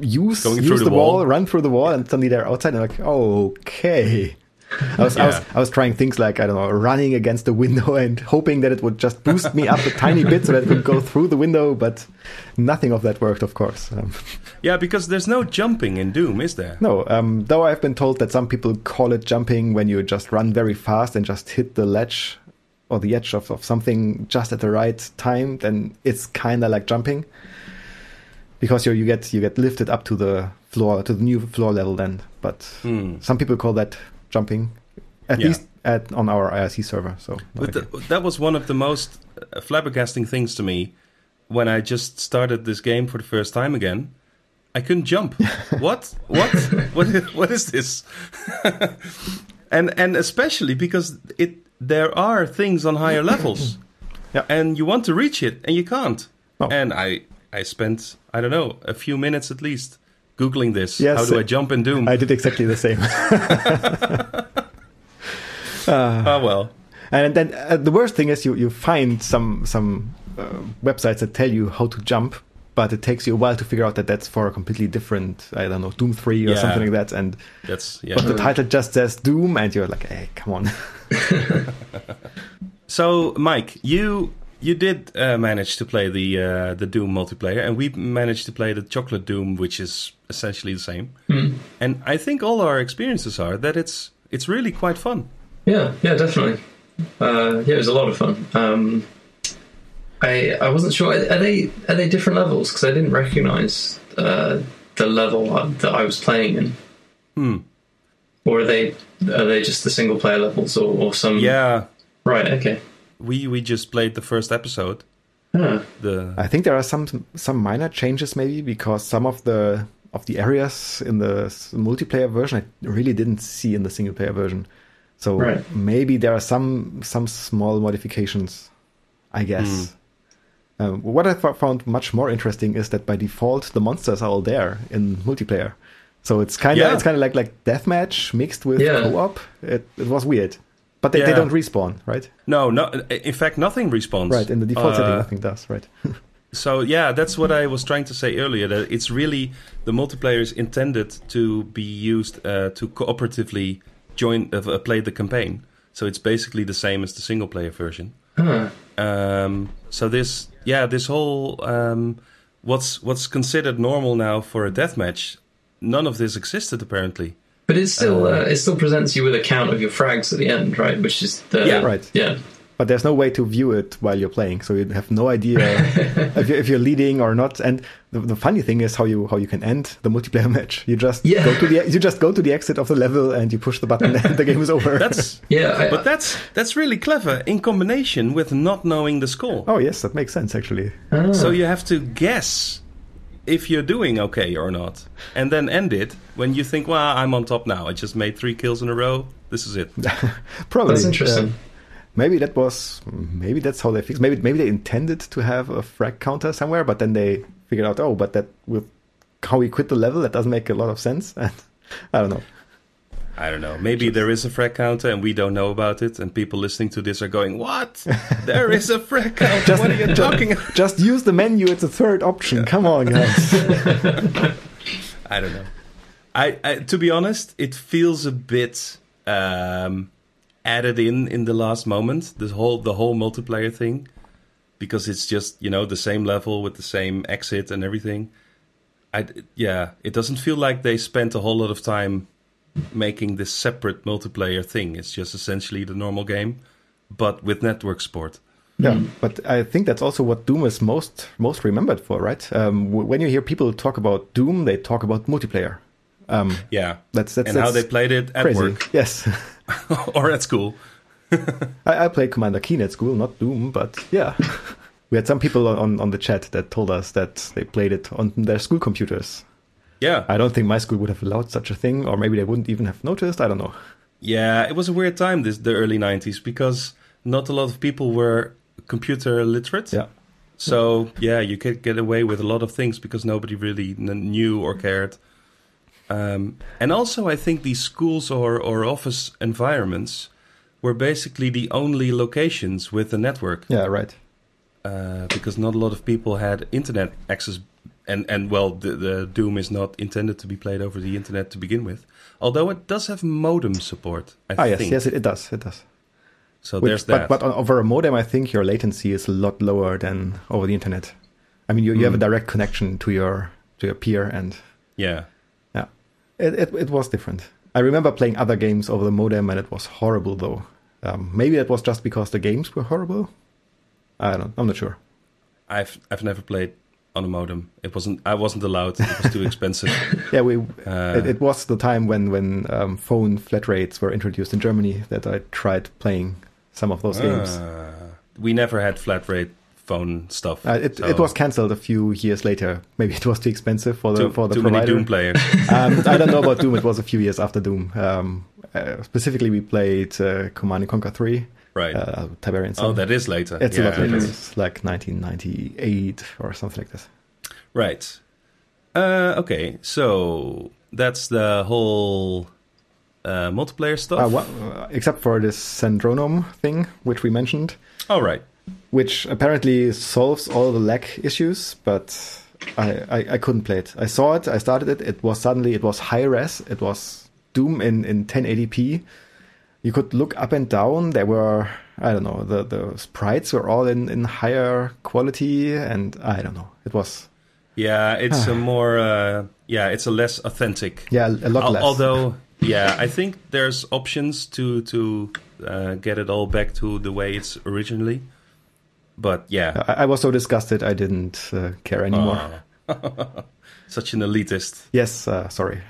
use use the, the wall, wall. run through the wall, and suddenly they're outside. And I'm like, okay. I was, I was I was trying things like I don't know, running against the window and hoping that it would just boost me up a tiny bit so that it could go through the window, but nothing of that worked, of course. Um, yeah, because there's no jumping in Doom, is there? no, um, though I've been told that some people call it jumping when you just run very fast and just hit the ledge or the edge of, of something just at the right time, then it's kind of like jumping because you get you get lifted up to the floor to the new floor level then. But Hmm. some people call that jumping, at Yeah. least at on our IRC server. So But okay. th- that was one of the most uh, flabbergasting things to me when I just started this game for the first time again. I couldn't jump. what? What? what? Is, what is this? and and especially because it there are things on higher levels, Yeah. and you want to reach it and you can't. Oh. And I I spent I don't know a few minutes at least googling this. Yes, How do I uh, jump in Doom? I did exactly the same. oh well. And then uh, the worst thing is you, you find some some uh, websites that tell you how to jump, but it takes you a while to figure out that that's for a completely different, I don't know, Doom 3 or Yeah. something like that. And That's yeah. but the title just says Doom, and you're like, hey, come on. So, Mike, you you did uh, manage to play the uh, the Doom multiplayer, and we managed to play the Chocolate Doom, which is essentially the same. And I think all our experiences are that it's it's really quite fun. Yeah, yeah, definitely. Uh, yeah, it was a lot of fun. Um, I I wasn't sure. Are they are they different levels? Because I didn't recognize uh, the level that I was playing in. Hmm. Or are they are they just the single player levels or, or some? Yeah, Right. Okay. We we just played the first episode. Ah, The I think there are some some minor changes maybe because some of the of the areas in the multiplayer version I really didn't see in the single player version. So Right. maybe there are some some small modifications, I guess. Um, what I found much more interesting is that by default the monsters are all there in multiplayer. So it's kind of Yeah. it's kind of like like deathmatch mixed with Yeah. co-op. It, it was weird, but they, they don't respawn, right? no, no. In fact, nothing respawns. Right in the default setting, Uh, nothing does, right? So yeah, that's what I was trying to say earlier. That it's really the multiplayer is intended to be used uh, to cooperatively join uh, uh, play the campaign. So it's basically the same as the single player version. ah, Um, so this, yeah, this whole um, what's what's considered normal now for a deathmatch, none of this existed apparently. But it still Uh, uh, it still presents you with a count of your frags at the end, right? Which is the Yeah. Right. Yeah. but there's no way to view it while you're playing, so you have no idea if, you're, if you're leading or not. And the, the funny thing is how you how you can end the multiplayer match. You just Yeah. go to the you just go to the exit of the level and you push the button and the game is over. That's Yeah. I, but that's that's really clever in combination with not knowing the score. oh yes, that makes sense actually. ah. So you have to guess if you're doing okay or not, and then end it when you think, "Well, I'm on top now. I just made three kills in a row. This is it." Probably That's interesting. uh, maybe that was maybe that's how they fixed. Maybe maybe they intended to have a frag counter somewhere, but then they figured out oh, but that with how we quit the level that doesn't make a lot of sense. And I don't know. I don't know. Maybe there is a frag counter and we don't know about it, and people listening to this are going, "What? There is a frag counter? what are you talking about?" Just use the menu; it's a third option. Come on, guys. I don't know. I, I to be honest, it feels a bit um, added in in the last moment. The whole the whole multiplayer thing, because it's just you know the same level with the same exit and everything. I yeah, it doesn't feel like they spent a whole lot of time making this separate multiplayer thing. It's just essentially the normal game, but with network support. Yeah, but I think that's also what Doom is most most remembered for, right? Um, w- when you hear people talk about Doom, they talk about multiplayer. Um, Yeah. That's- that's- and how they played it at crazy. work Yes, or at school. I, I played Commander Keen at school, not Doom, but yeah. we had some people on, on the chat that told us that they played it on their school computers. Yeah. I don't think my school would have allowed such a thing, or maybe they wouldn't even have noticed. I don't know. Yeah, it was a weird time this the early 90s because not a lot of people were computer literate. Yeah. So, yeah, you could get away with a lot of things because nobody really kn- knew or cared. Um, and also, I think these schools or, or office environments were basically the only locations with a network Yeah, right. uh, because not a lot of people had internet access. And, and well, the, the Doom is not intended to be played over the internet to begin with. Although it does have modem support, I Ah, yes, think. yes, it, it does. It does. So Which- there's but, that. But over a modem, I think your latency is a lot lower than over the internet. I mean, you, you have a Mm. direct connection to your to your peer, and yeah. yeah, it, it it was different. I remember playing other games over the modem, and it was horrible. Though um, maybe it was just because the games were horrible. I don't. I'm not sure. I've I've never played on a modem. It wasn't I wasn't allowed. It was too expensive. Yeah, we. Uh, it, it was the time when when um, phone flat rates were introduced in Germany that I tried playing some of those games. uh, we never had flat rate phone stuff. Uh, it, so it was cancelled a few years later. Maybe it was too expensive for the too, for the too many provider. Doom players. um, I don't know about Doom. It was a few years after Doom. Um, uh, specifically, we played uh, Command and Conquer Three, right. uh, Tiberian Sun. oh, that is later. it's yeah, a lot later. it is. Like 1998 or something like this. Right. Uh, okay, so that's the whole uh, multiplayer stuff. Uh, what, uh, except for this Zandronum thing, which we mentioned, All right. which apparently solves all the lag issues, but I, I, I couldn't play it. I saw it, I started it. It was suddenly it was high res. It was Doom in in 1080p. You could look up and down. There were I don't know the the sprites were all in in higher quality, and I don't know. It was Yeah, it's a more uh, yeah, it's a less authentic. yeah a lot Al- less. Although, yeah, I think there's options to to uh, get it all back to the way it's originally. But yeah, I, I was so disgusted I didn't uh, care anymore. Aw. such an elitist. Yes, uh, sorry.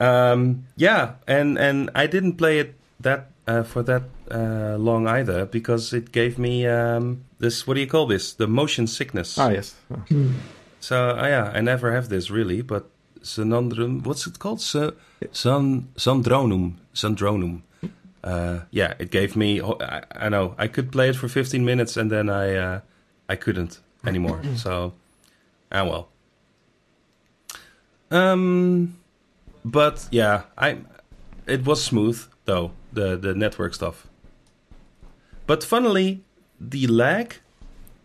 Aw. um, yeah, and and I didn't play it that uh, for that uh, long either because it gave me um, this. What do you call this? The motion sickness. Ah yes. So uh, yeah, I never have this really, but Synondrum, what's it called? Sy- Sun Sundronum, Sundronum. Uh, yeah, it gave me. I, I know I could play it for 15 minutes and then I uh, I couldn't anymore. so ah well. Um, but yeah, I it was smooth though the the network stuff. But funnily, the lag,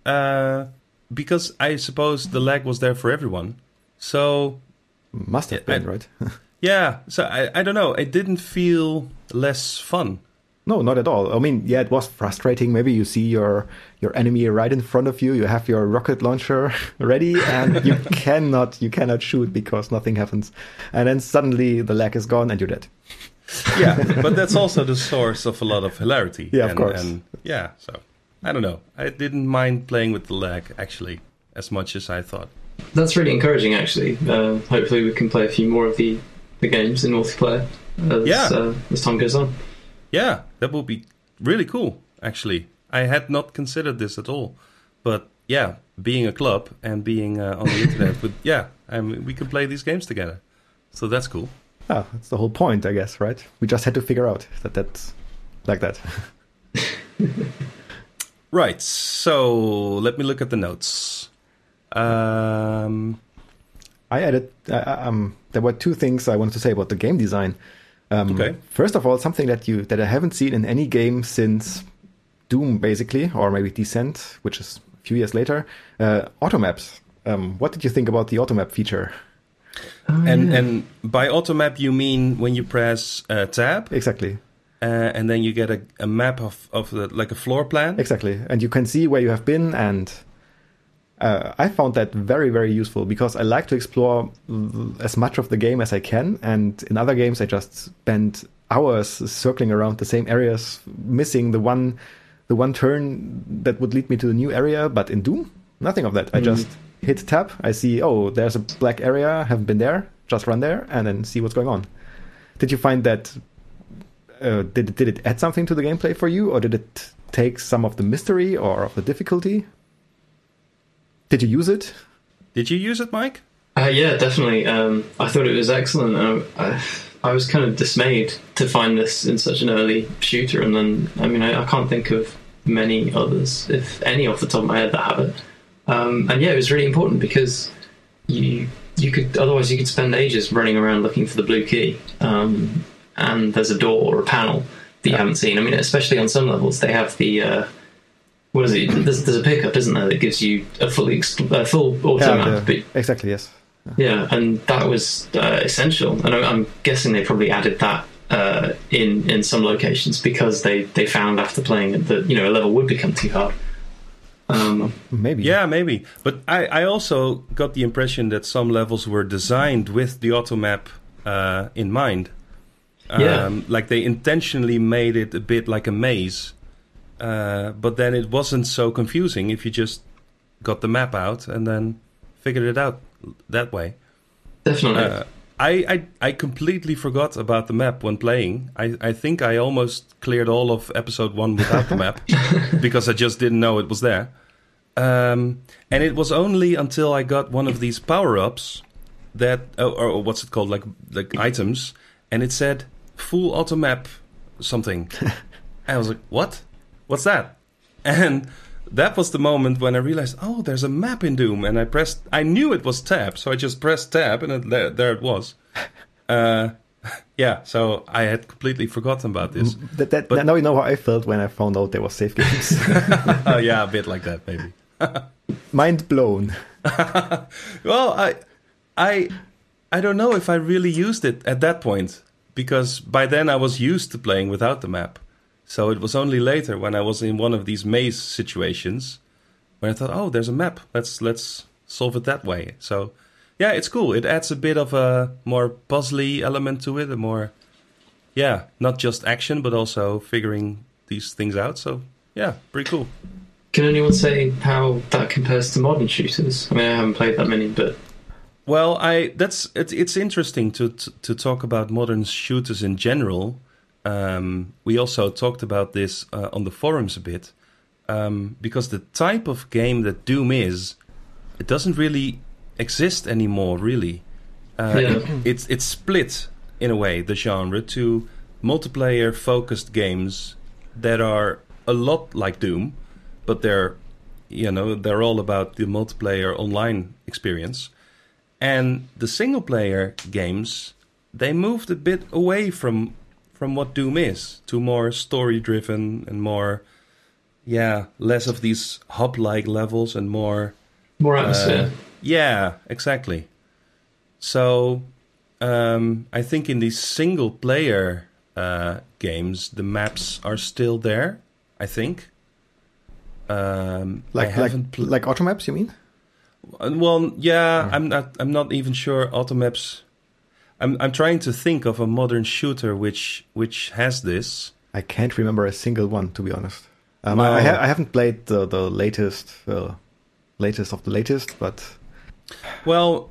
uh, because I suppose the lag was there for everyone. So Must have been I- right. yeah, so I I don't know. It didn't feel less fun. No, not at all. I mean, yeah, it was frustrating. Maybe you see your your enemy right in front of you. You have your rocket launcher ready, and you cannot you cannot shoot because nothing happens. And then suddenly the lag is gone, and you're dead. Yeah, but that's also the source of a lot of hilarity. Yeah, of and, course. And yeah, so I don't know. I didn't mind playing with the lag actually as much as I thought. That's really encouraging, actually. Uh, hopefully, we can play a few more of the, the games in multiplayer as, Yeah. uh, as time goes on. Yeah, that would be really cool. Actually, I had not considered this at all, but yeah, being a club and being uh, on the internet, with yeah, I mean, we can play these games together. So that's cool. Ah, that's the whole point, I guess, right? We just had to figure out that that's like that. Right. So let me look at the notes. Um, I added. Uh, um, there were two things I wanted to say about the game design. Um, Okay. First of all, something that you that I haven't seen in any game since Doom, basically, or maybe Descent, which is a few years later. Uh, auto maps. Um, what did you think about the auto map feature? and and by automap you mean when you press uh, tab Exactly, uh, and then you get a, a map of of the, like a floor plan. exactly, and you can see where you have been, and uh, I found that very very useful because I like to explore as much of the game as I can, and in other games I just spend hours circling around the same areas, missing the one the one turn that would lead me to a new area, but in Doom, nothing of that. I just hit tab. I see, oh, there's a black area. Haven't been there. Just run there and then see what's going on. Did you find that? Uh, did did it add something to the gameplay for you, or did it take some of the mystery or of the difficulty? Did you use it? Did you use it, Mike? Uh, yeah, definitely. Um, I thought it was excellent. I, I, I, was kind of dismayed to find this in such an early shooter, and then I mean, I, I, can't think of many others, if any, off the top of my head that have it. Um, and yeah, it was really important because you you could otherwise you could spend ages running around looking for the blue key, um, and there's a door or a panel that you haven't seen. I mean, especially on some levels, they have the uh, what is it? There's, there's, a pickup, isn't there, that gives you a fully a full auto yeah, map. The, exactly, yes. Yeah, and that was uh, essential. And I'm guessing they probably added that uh, in in some locations because they, they found after playing it that you know a level would become too hard. Um, maybe. Yeah, maybe. But I, I also got the impression that some levels were designed with the auto map uh, in mind. Um, yeah. Like they intentionally made it a bit like a maze. Uh, but then it wasn't so confusing if you just got the map out and then figured it out that way. Definitely. Uh, I, I I completely forgot about the map when playing. I, I think I almost cleared all of episode one without the map because I just didn't know it was there. Um, and it was only until I got one of these power ups that, or, or, what's it called, like like items, and it said full auto map something. I was like, what? What's that? And that was the moment when I realized, oh, there's a map in Doom, and I pressed. I knew it was tab, so I just pressed tab, and it, there, there it was. Uh, yeah, so I had completely forgotten about this. That, that, but, now you know how I felt when I found out there was safe games. oh, yeah, a bit like that, maybe. Mind blown. well, I, I, I don't know if I really used it at that point because by then I was used to playing without the map. So it was only later when I was in one of these maze situations when I thought, oh, there's a map. Let's let's solve it that way. So yeah, it's cool. It adds a bit of a more puzzly element to it, a more yeah, not just action but also figuring these things out. So yeah, pretty cool. Can anyone say how that compares to modern shooters? I mean, I haven't played that many, but well, I that's it, it's interesting to, to to talk about modern shooters in general um, we also talked about this uh, on the forums a bit um, because the type of game that Doom is, it doesn't really exist anymore. Really, uh, yeah. it, it's it's split in a way the genre to multiplayer focused games that are a lot like Doom, but they're you know they're all about the multiplayer online experience, and the single player games they moved a bit away from from what Doom is to more story driven and more, yeah, less of these hub like levels and more. More atmosphere. Uh, yeah, exactly. So um, I think in these single player uh, games, the maps are still there. I think. Um, like like pl- like auto maps, you mean? Well, yeah, I'm not. I'm not even sure auto maps I'm I'm trying to think of a modern shooter which which has this. I can't remember a single one to be honest. Um, I, I, ha- I, haven't played the the latest uh, latest of the latest, but well,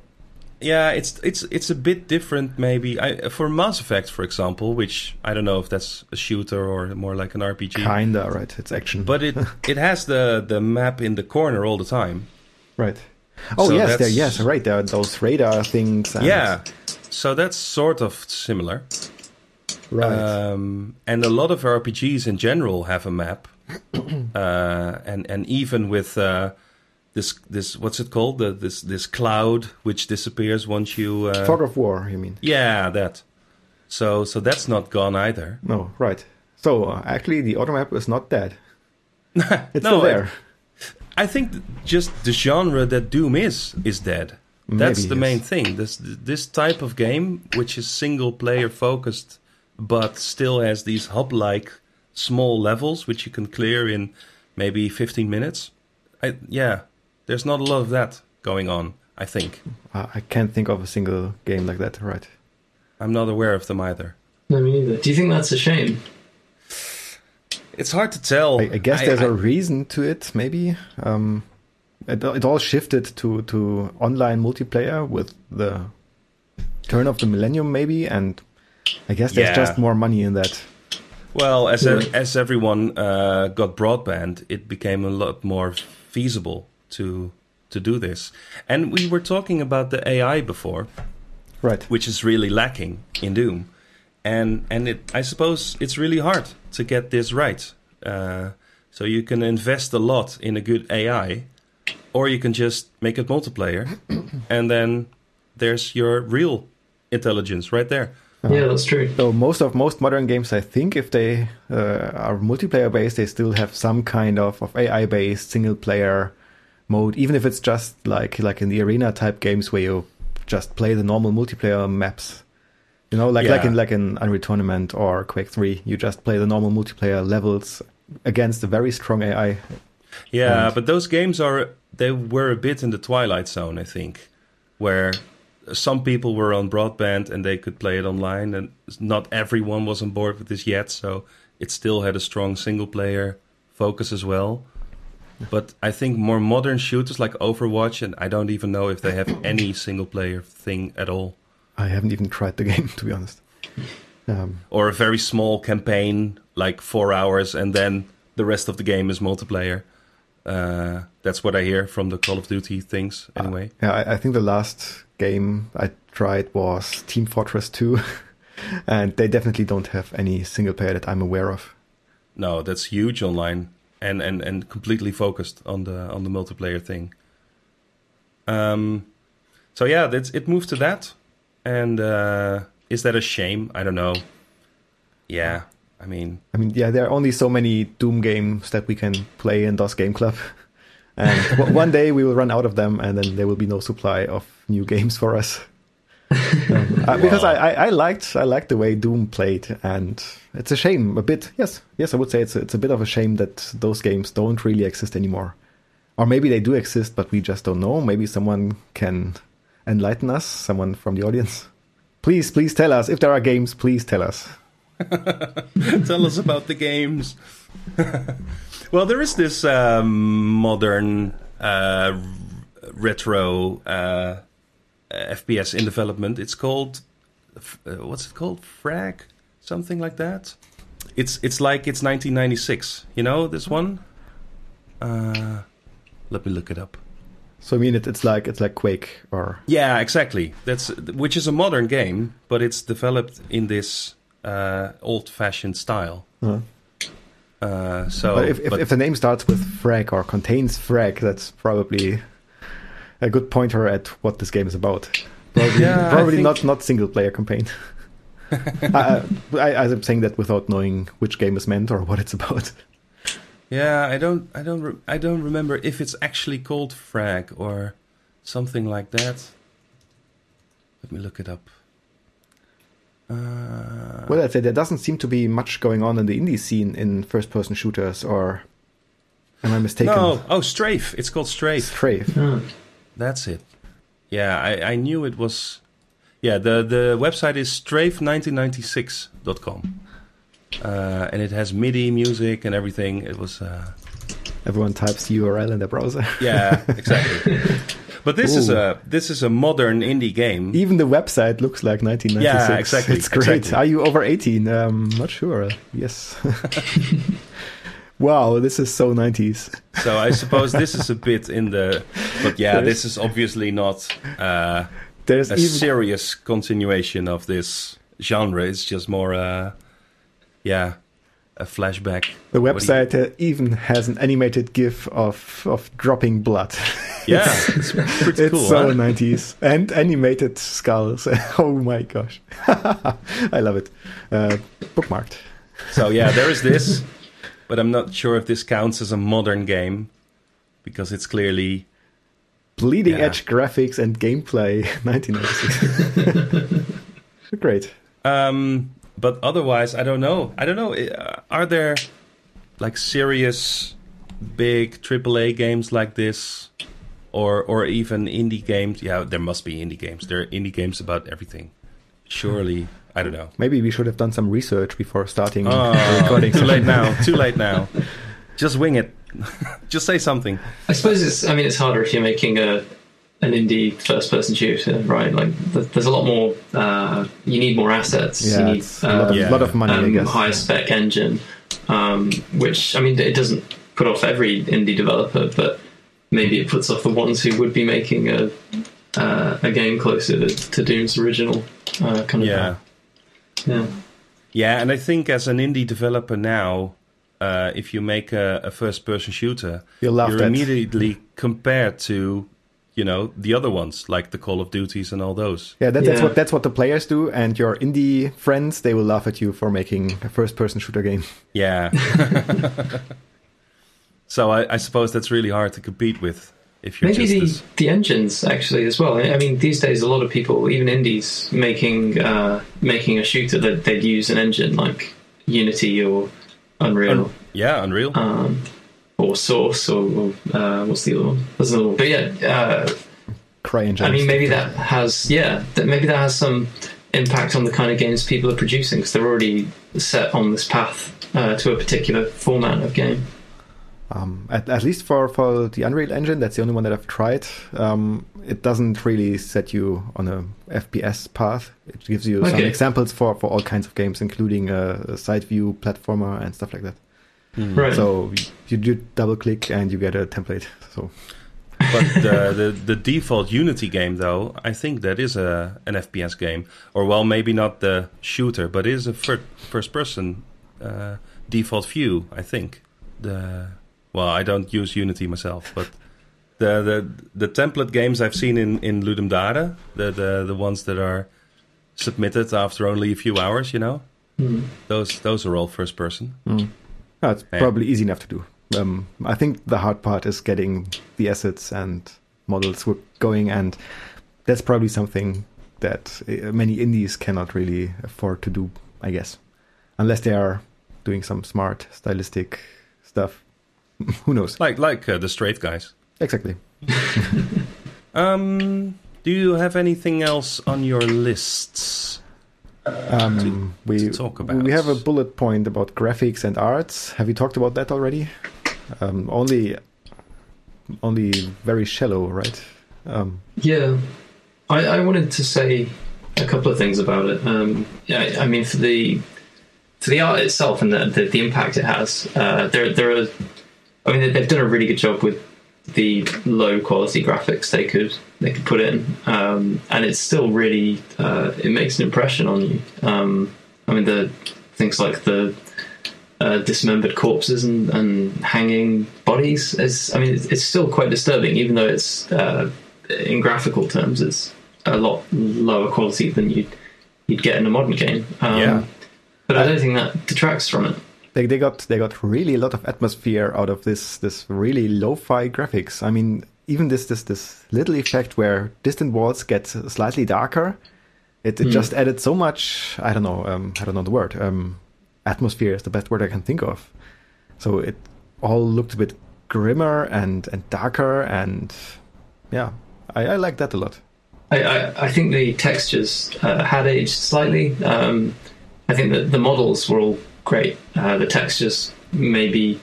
yeah, it's it's it's a bit different maybe. I, for Mass Effect, for example, which I don't know if that's a shooter or more like an RPG. Kinda right, it's action, but it it has the the map in the corner all the time. Right. Oh so yes, there yes right there are those radar things. yeah, so that's sort of similar. Right. Um, and a lot of RPGs in general have a map. uh, and and even with uh, this this what's it called? The, this this cloud which disappears once you uh, fog of war you mean? Yeah that. So so that's not gone either. No right. So uh, actually the auto map is not dead. It's no, still there. I, I think just the genre that doom is is dead that's Maybe, the main thing. This this type of game, which is single player focused, but still has these hub like small levels which you can clear in maybe 15 minutes. I, yeah, there's not a lot of that going on. I think. I can't think of a single game like that. Right. I'm not aware of them either. No, me neither. Do you think that's a shame? it's hard to tell. I, I guess there's a reason to it. Maybe um, it, it all shifted to to online multiplayer with the turn of the millennium, maybe, and I guess there's Yeah. just more money in that. Well, as Yeah. as everyone uh, got broadband, it became a lot more feasible to to do this. And we were talking about the AI before, Right. which is really lacking in Doom, and and it I suppose it's really hard to get this right. Uh, so you can invest a lot in a good AI, or you can just make it multiplayer, and then there's your real intelligence right there. Yeah, that's true. So most of most modern games, I think, if they uh, are multiplayer based, they still have some kind of, of AI based single player mode, even if it's just like like in the arena type games where you just play the normal multiplayer maps. You know, like like in like in Unreal Tournament or Quake Three, you just play the normal multiplayer levels against a very strong AI. Yeah, And- but those games are they were a bit in the twilight zone, I think, where some people were on broadband and they could play it online, and not everyone was on board with this yet. So it still had a strong single player focus as well. But I think more modern shooters like Overwatch, and I don't even know if they have any single player thing at all, I haven't even tried the game to be honest. Um, or a very small campaign like four hours, and then the rest of the game is multiplayer. Uh, that's what I hear from the Call of Duty things, anyway. Yeah, I, I think the last game I tried was Team Fortress 2, and they definitely don't have any single player that I'm aware of. No, that's huge online and, and, and completely focused on the on the multiplayer thing. Um, so yeah, that's, it moved to that, and uh, is that a shame? I don't know. Yeah, I mean, I mean, yeah, there are only so many Doom games that we can play in DOS Game Club, and one day we will run out of them, and then there will be no supply of new games for us. Um, uh, because I, I, I liked I liked the way Doom played, and it's a shame a bit. Yes, yes, I would say it's a, it's a bit of a shame that those games don't really exist anymore, or maybe they do exist, but we just don't know. Maybe someone can enlighten us, someone from the audience. Please, please tell us if there are games. Please tell us. tell us about the games. well, there is this um, modern uh, retro uh, FPS in development. It's called uh, what's it called? Frag, something like that. It's it's like it's 1996. You know this one. Uh, let me look it up. So I mean, it, it's like it's like Quake or Yeah, exactly. That's which is a modern game, but it's developed in this uh, old-fashioned style. Uh, Uh, so, but if, if, but- if the name starts with frag or contains frag, that's probably a good pointer at what this game is about. Probably, Yeah, probably think- not not single player campaign. I, I'm saying that without knowing which game is meant or what it's about. Yeah, I don't, I don't, re- I don't remember if it's actually called Frag or something like that. Let me look it up. Uh, Well, I'd say there doesn't seem to be much going on in the indie scene in first-person shooters, or am I mistaken? no, oh, Strafe. It's called Strafe. Strafe. Ah, That's it. Yeah, I, I knew it was. Yeah, the the website is strafe1996.com. Uh, and it has MIDI music and everything. It was. Uh, Everyone types the URL in their browser. yeah, exactly. But this is a this is a modern indie game. Even the website looks like 1996. Yeah, exactly, It's great. exactly. Are you over 18? Um, not sure. Yes. wow, this is so 90s. So I suppose this is a bit in the. But yeah, There's- this is obviously not uh, There's a even serious continuation of this genre. It's just more, uh, yeah, a flashback. the do you- website uh, even has an animated GIF of of dropping blood. Yeah, it's pretty it's cool. so huh? 90s and animated skulls. oh my gosh, I love it. Uh, bookmarked. So yeah, there is this, but I'm not sure if this counts as a modern game because it's clearly Bleeding Yeah. edge graphics and gameplay, 1996. Great. Um, but otherwise, I don't know. I don't know. Uh, Are there like serious, big AAA games like this, or or even indie games? Yeah, there must be indie games. There are indie games about everything. Surely, I don't know. Maybe we should have done some research before starting Oh, recording. too late now. Too late now. Just wing it. Just say something. I suppose it's. I mean, it's harder if you're making a an indie first-person shooter, right? Like, there's a lot more. Uh, you need more assets. Yeah, you need a lot of, Yeah. lot of money, I um, guess. higher spec engine, um, which I mean, it doesn't put off every indie developer, but maybe it puts off the ones who would be making a uh, a game closer to, to Doom's original uh, kind of. Yeah. yeah. Yeah, and I think as an indie developer now, uh, if you make a, a first-person shooter, You're you're immediately compared to, you know, the other ones like the Call of Duties and all those. Yeah, that, that's Yeah. what that's what the players do, and your indie friends they will laugh at you for making a first-person shooter game. Yeah. so I, I suppose that's really hard to compete with if you're Maybe just the, this- the engines actually as well. I mean, these days a lot of people, even indies, making uh, making a shooter that they'd use an engine like Unity or Unreal. Un- yeah, Unreal. um, or Source, or, or uh, what's the other one? There's another one. But yeah, uh. I mean, maybe that has yeah, that maybe that has some impact on the kind of games people are producing because they're already set on this path uh, to a particular format of game. Um, at, at least for, for the Unreal Engine, that's the only one that I've tried. Um, it doesn't really set you on a FPS path. It gives you some examples for, for all kinds of games, including a, a side view platformer and stuff like that. Hmm. Right. So you do double click and you get a template. So But the, the the default Unity game, though, I think that is a an FPS game, or well, maybe not the shooter, but it is a fir- first person uh, default view. I think the well, I don't use Unity myself, but the the the template games I've seen in in Ludum Dare, the the the ones that are submitted after only a few hours, you know, Hmm. those those are all first person. Yeah, it's Yeah. probably easy enough to do. Um, I think the hard part is getting the assets and models going, and that's probably something that uh, many indies cannot really afford to do, I guess, unless they are doing some smart stylistic stuff. Who knows? Like like uh, the Strafe guys. Exactly. Um, do you have anything else on your lists? Um, we to talk about. we have a bullet point about graphics and arts. Have you talked about that already? Um, only, only very shallow, right? Um, Yeah, I, I wanted to say a couple of things about it. Um, yeah, I mean, for the for the art itself and the the, the impact it has, uh, there there are. I mean, they've done a really good job with the low quality graphics they could they could put in, um, and it's still really uh, it makes an impression on you. Um, I mean, the things like the uh, dismembered corpses and, and hanging bodies. Is I mean, it's, it's still quite disturbing, even though it's uh, in graphical terms, it's a lot lower quality than you'd you'd get in a modern game. Um, Yeah. but I don't think that detracts from it. They they got they got really a lot of atmosphere out of this this really lo-fi graphics. I mean, even this this this little effect where distant walls get slightly darker, it, it Hmm. just added so much. I don't know. Um, I don't know the word. Um, atmosphere is the best word I can think of. So it all looked a bit grimmer and and darker and yeah, I, I like that a lot. I, I, I think the textures uh, had aged slightly. Um, I think that the models were all great. Uh, the textures maybe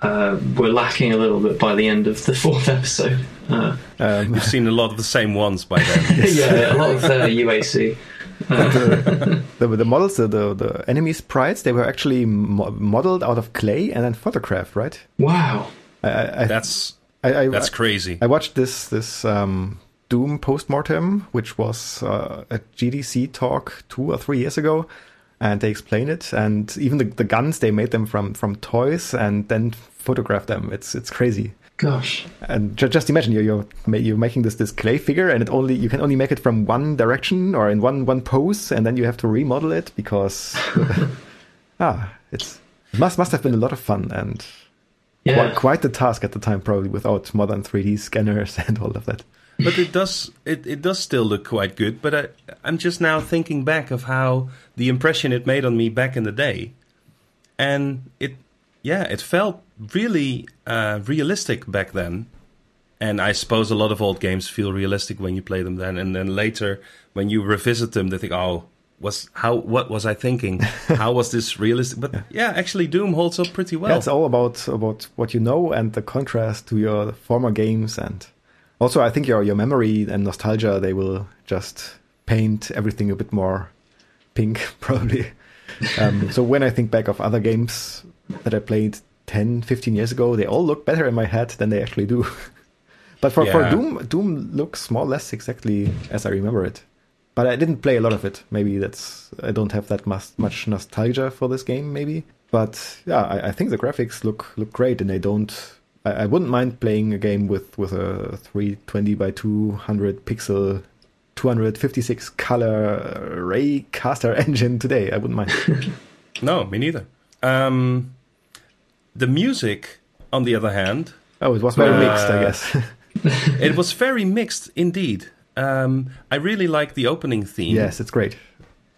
uh, were lacking a little bit by the end of the fourth episode. Uh, Um, You've seen a lot of the same ones by then. yeah, a lot of uh, UAC. the, the models, the, the the enemy sprites, they were actually mo- modeled out of clay and then photographed, right? Wow. I, I, I- That's I, I, that's crazy. I watched this this um, Doom postmortem, which was uh, a GDC talk two or three years ago, and they explain it. And even the, the guns, they made them from from toys and then photographed them. It's it's crazy. Gosh. And ju- just imagine you're you're, ma- you're making this this clay figure, and it only you can only make it from one direction or in one one pose, and then you have to remodel it because ah, it's it must must have been a lot of fun and Yeah. quite, quite the task at the time, probably without modern 3D scanners and all of that. But it does it, it does still look quite good. But I, I'm just now thinking back of how the impression it made on me back in the day, and it yeah it felt really uh, realistic back then. And I suppose a lot of old games feel realistic when you play them then, and then later when you revisit them, they think, oh, was how what was I thinking? how was this realistic? But yeah, actually, Doom holds up pretty well. Yeah, it's all about about what you know and the contrast to your former games, and also I think your your memory and nostalgia they will just paint everything a bit more pink, probably. um, so when I think back of other games that I played 10, 15 years ago, they all look better in my head than they actually do. but for, for Doom, Doom looks more or less exactly as I remember it. But I didn't play a lot of it. Maybe that's I don't have that much, much nostalgia for this game. Maybe, but yeah, I, I think the graphics look look great, and they don't. I, I wouldn't mind playing a game with with a 320 by 200 pixel 256 color ray caster engine today. I wouldn't mind. No, me neither. Um, the music, on the other hand, Oh, it was very Uh, mixed, I guess. it was very mixed indeed. Um, I really like the opening theme. yes, it's great.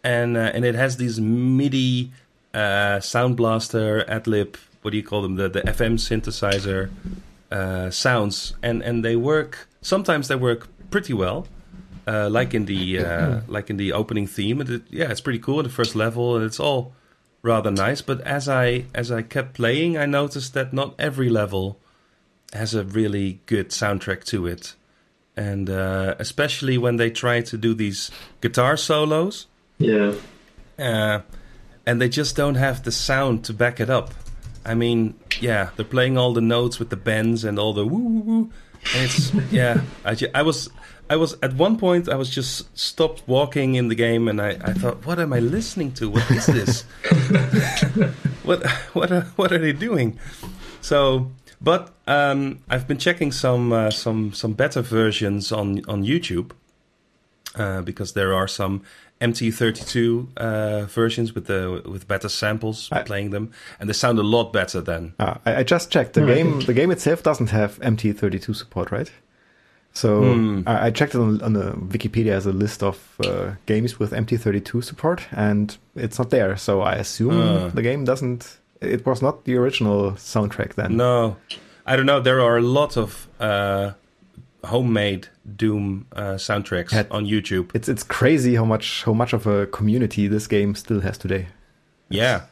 and uh, and it has these MIDI uh, sound blaster, AdLib, what do you call them? The the FM synthesizer uh, sounds, and and they work. Sometimes they work pretty well, uh, like in the uh, like in the opening theme. And it, yeah, it's pretty cool in the first level, and it's all rather nice. But as I as I kept playing, I noticed that not every level has a really good soundtrack to it. And uh, especially when they try to do these guitar solos, Yeah. uh, and they just don't have the sound to back it up. I mean, yeah, they're playing all the notes with the bends and all the woo woo woo. And it's yeah, I, ju- I was I was at one point I was just stopped walking in the game and I, I thought, what am I listening to? What is this? what what are, what are they doing? So, but um, I've been checking some uh, some some better versions on on YouTube uh, because there are some MT32 uh, versions with the with better samples I- playing them, and they sound a lot better than. Ah, I, I just checked. The game, the game itself doesn't have MT32 support, right? So Hmm. I, I checked it on, on the Wikipedia as a list of uh, games with MT32 support, and it's not there. So I assume Ah. the game doesn't. It was not the original soundtrack then. No, I don't know. There are a lot of uh, homemade Doom uh, soundtracks Had- on YouTube. It's it's crazy how much how much of a community this game still has today. Yeah,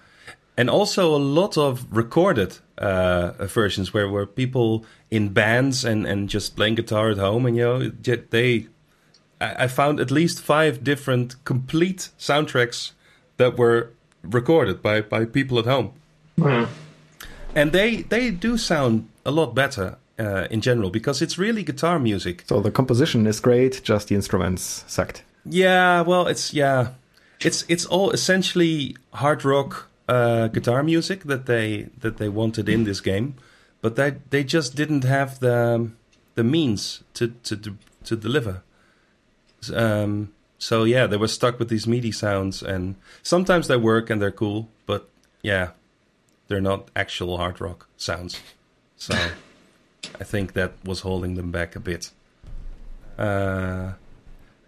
and also a lot of recorded uh, versions where where people in bands and and just playing guitar at home, and you know they. I I found at least five different complete soundtracks that were recorded by by people at home, Wow. and they they do sound a lot better uh, in general because it's really guitar music. So the composition is great, just the instruments sucked. Yeah, well, it's yeah, it's it's all essentially hard rock uh, guitar music that they that they wanted in this game, but they they just didn't have the the means to to to, to deliver. Um, so yeah, they were stuck with these MIDI sounds, and sometimes they work and they're cool, but yeah, they're not actual hard rock sounds. So I think that was holding them back a bit. Uh,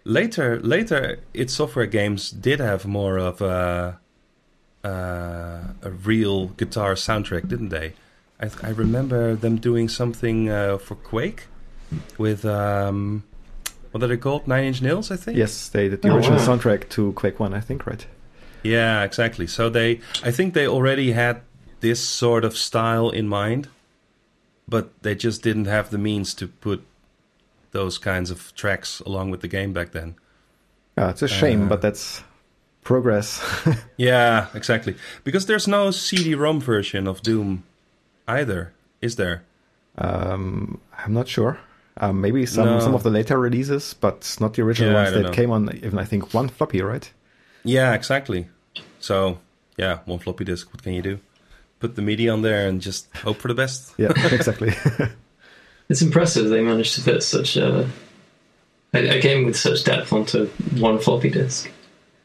later later id Software games did have more of a uh, a real guitar soundtrack didn't they i, I remember them doing something uh, for quake with um, what are they called nine inch nails i think Yes, they did the Oh, original wow. soundtrack to Quake One, I think, right? yeah exactly so they i think they already had this sort of style in mind but they just didn't have the means to put those kinds of tracks along with the game back then Yeah, it's a shame, Uh, but that's progress. Yeah, exactly. Because there's no CD-ROM version of Doom either, is there? Um, I'm not sure. Um, maybe some No. some of the later releases, but not the original Yeah, ones that know. came on even I think one floppy, right? Yeah, exactly. So, yeah, one floppy disk. What can you do? Put the media on there and just hope for the best. Yeah, exactly. It's impressive they managed to fit such a, a, a game with such depth onto one floppy disk.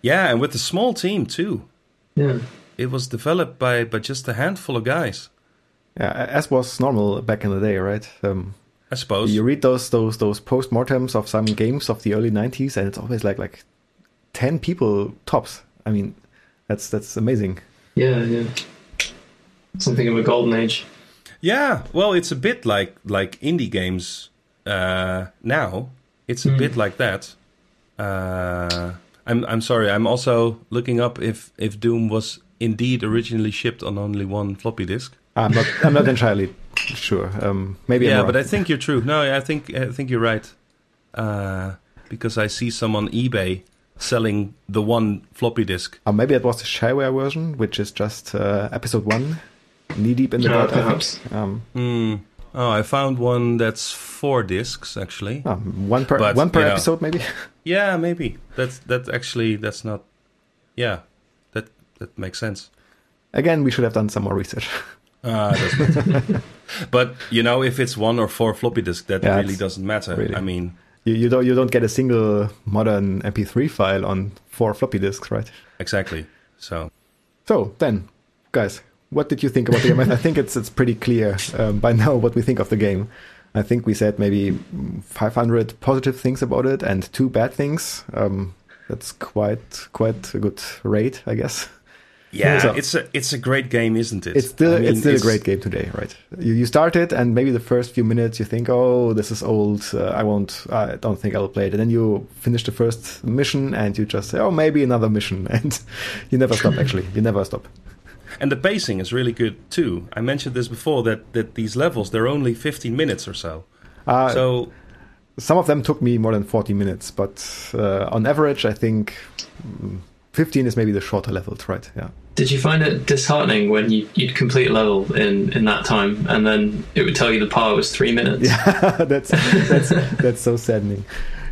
Yeah, and with a small team too. Yeah. It was developed by by just a handful of guys, yeah, as was normal back in the day, right? Um, I suppose. you read those those those post-mortems of some games of the early 90s, and it's always like like ten people tops. I mean, that's that's amazing. Yeah, yeah. Something of a golden age. Yeah, well, it's a bit like like indie games uh, now. It's a Hmm. bit like that. Uh, I'm I'm sorry. I'm also looking up if if Doom was indeed originally shipped on only one floppy disk. I'm not. I'm not entirely sure. Um, maybe. yeah, I'm but I think you're true. No, I think I think you're right. Uh, because I see some on eBay selling the one floppy disk. Uh, maybe it was the shareware version, which is just uh, episode one, knee deep in the Yeah, Dead. I think. perhaps. Um, Hmm. Oh, I found one that's four discs actually. um, one per But, one per you know. episode, maybe. Yeah, maybe. That's that actually that's not. Yeah, that that makes sense. Again, we should have done some more research. Doesn't. but you know, if it's one or four floppy disk, that Yeah, really doesn't matter. really- I mean, you, you don't you don't get a single modern MP3 file on four floppy disks, right? exactly. So So then, guys, what did you think about the game? I think it's it's pretty clear um, by now what we think of the game. I think we said maybe mm, 500 positive things about it and two bad things. Um, that's quite quite a good rate, I guess. yeah, So- it's a it's a great game, isn't it? It's still I mean, it's still a great game today, right? You, you start it, and maybe the first few minutes you think, "Oh, this is old. Uh, I won't. I don't think I'll play it." And then you finish the first mission, and you just say, "Oh, maybe another mission," and you never stop. Actually, you never stop. And the pacing is really good too. I mentioned this before that that these levels they're only 15 minutes or so. Uh, so some of them took me more than forty minutes, but uh, on average, I think mm, fifteen is maybe the shorter levels, right? Yeah. Did you find it disheartening when you, you'd complete a level in, in that time and then it would tell you the par was three minutes? Yeah, that's that's that's so saddening.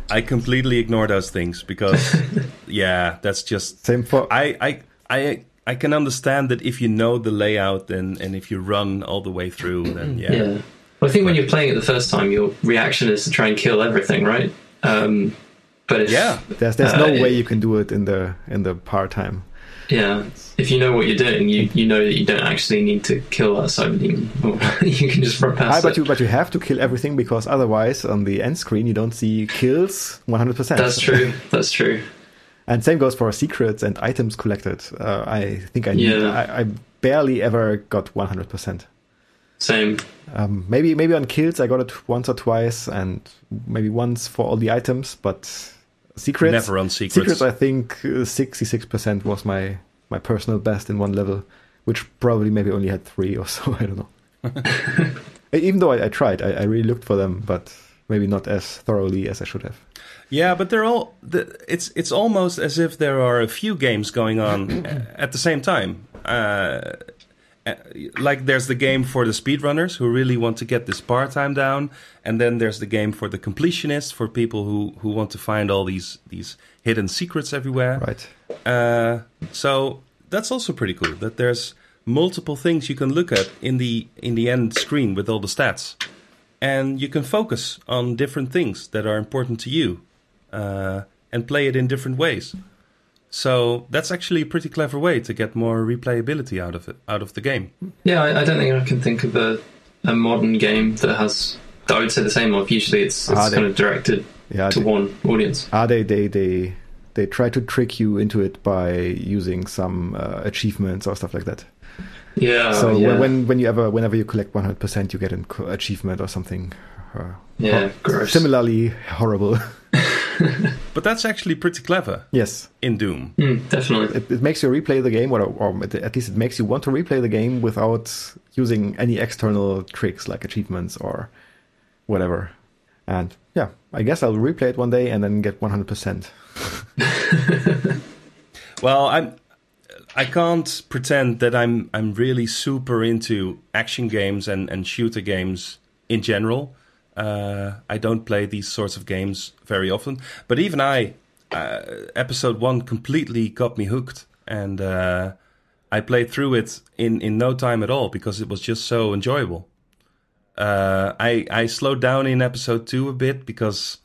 I completely ignore those things because yeah, that's just Same for I I I I can understand that if you know the layout and and if you run all the way through, then yeah. Yeah. Well, I think when you're playing it the first time, your reaction is to try and kill everything, right? Um, but if, Yeah. there's there's Uh, no it- way you can do it in the in the par time. yeah, if you know what you're doing, you, you know that you don't actually need to kill that cyber demon. You can just run past but it. you but you have to kill everything because otherwise on the end screen you don't see kills 100%. That's true. That's true. And same goes for secrets and items collected. Uh, I think I, need, Yeah. I I barely ever got 100%. Same. Um, maybe maybe on kills I got it once or twice, and maybe once for all the items. But secrets, Never on secrets. secrets, I think sixty six percent was my my personal best in one level, which probably maybe only had three or so. I don't know. Even though I, I tried, I, I really looked for them, but maybe not as thoroughly as I should have. Yeah, but they're all. The, it's it's almost as if there are a few games going on at the same time. Uh, uh, like there's the game for the speedrunners who really want to get this par time down, and then there's the game for the completionists for people who who want to find all these these hidden secrets everywhere. Right. Uh, so that's also pretty cool. That there's multiple things you can look at in the in the end screen with all the stats, and you can focus on different things that are important to you, uh, and play it in different ways. So that's actually a pretty clever way to get more replayability out of it, out of the game. Yeah, I, I don't think I can think of a, a modern game that has. That I would say the same of. Usually, it's, it's they- kind of directed Yeah. to They, one audience. ah, they they they they try to trick you into it by using some uh, achievements or stuff like that. Yeah. so yeah. when- when when you ever whenever you collect 100%, you get an achievement or something. Uh, yeah, hor- gross. Similarly horrible. But that's actually pretty clever yes, in Doom. Mm, definitely. it, it makes you replay the game, or, or at at least it makes you want to replay the game without using any external tricks like achievements or whatever. And yeah, I guess I'll replay it one day and then get 100%. Well, I'm. I can't pretend that I'm. I'm really super into action games and and shooter games in general. Uh, I don't play these sorts of games very often, but even I, uh, episode one completely got me hooked, and uh, I played through it in in no time at all because it was just so enjoyable. Uh, I I slowed down in episode two a bit because,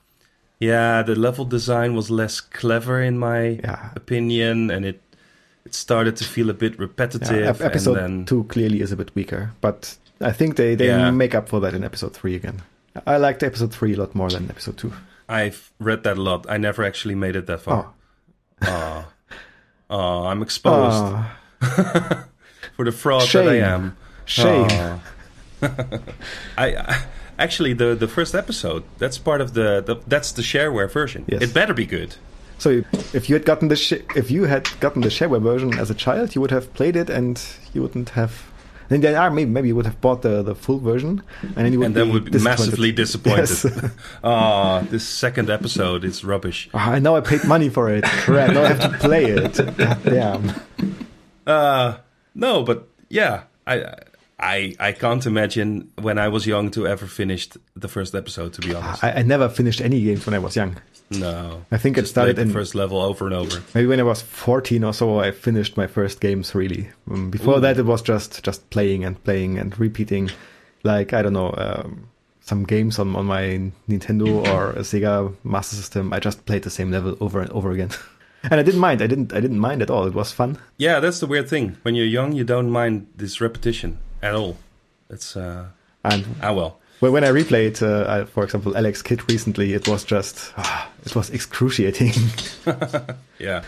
yeah, the level design was less clever in my Yeah. opinion, and it it started to feel a bit repetitive. Yeah, episode then, 2 clearly is a bit weaker, but I think they, they Yeah. make up for that in episode 3 again. I liked episode 3 a lot more than episode 2. I've read that a lot. I never actually made it that far. Oh, Oh, oh I'm exposed for the fraud that I am. shame. Oh. I, I actually the the first episode that's part of the, the that's the shareware version. Yes. It better be good So if you had gotten the sh- if you had gotten the shareware version as a child, you would have played it and you wouldn't have. And then ah, maybe maybe you would have bought the, the full version, and then you would and then be would be massively disappointed. Yes. Ah, this second episode is rubbish. Ah, I know I paid money for it. Correct. Now I have to play it. God damn. Uh, no, but yeah, I, I, I can't imagine when I was young to ever finished the first episode. To be honest, I, I never finished any games when I was young. no. I think it started in first level over and over. maybe when I was 14 or so. I finished my first games really. Um, before Ooh. that, it was just just playing and playing and repeating, like I don't know, um, some games on on my Nintendo or a Sega Master System. I just played the same level over and over again, and I didn't mind. I didn't I didn't mind at all. It was fun. Yeah, that's the weird thing. When you're young, you don't mind this repetition at all. It's uh, And ah well. when when I replayed, uh, I, for example, Alex Kidd recently, it was just ah, it was excruciating. Yeah.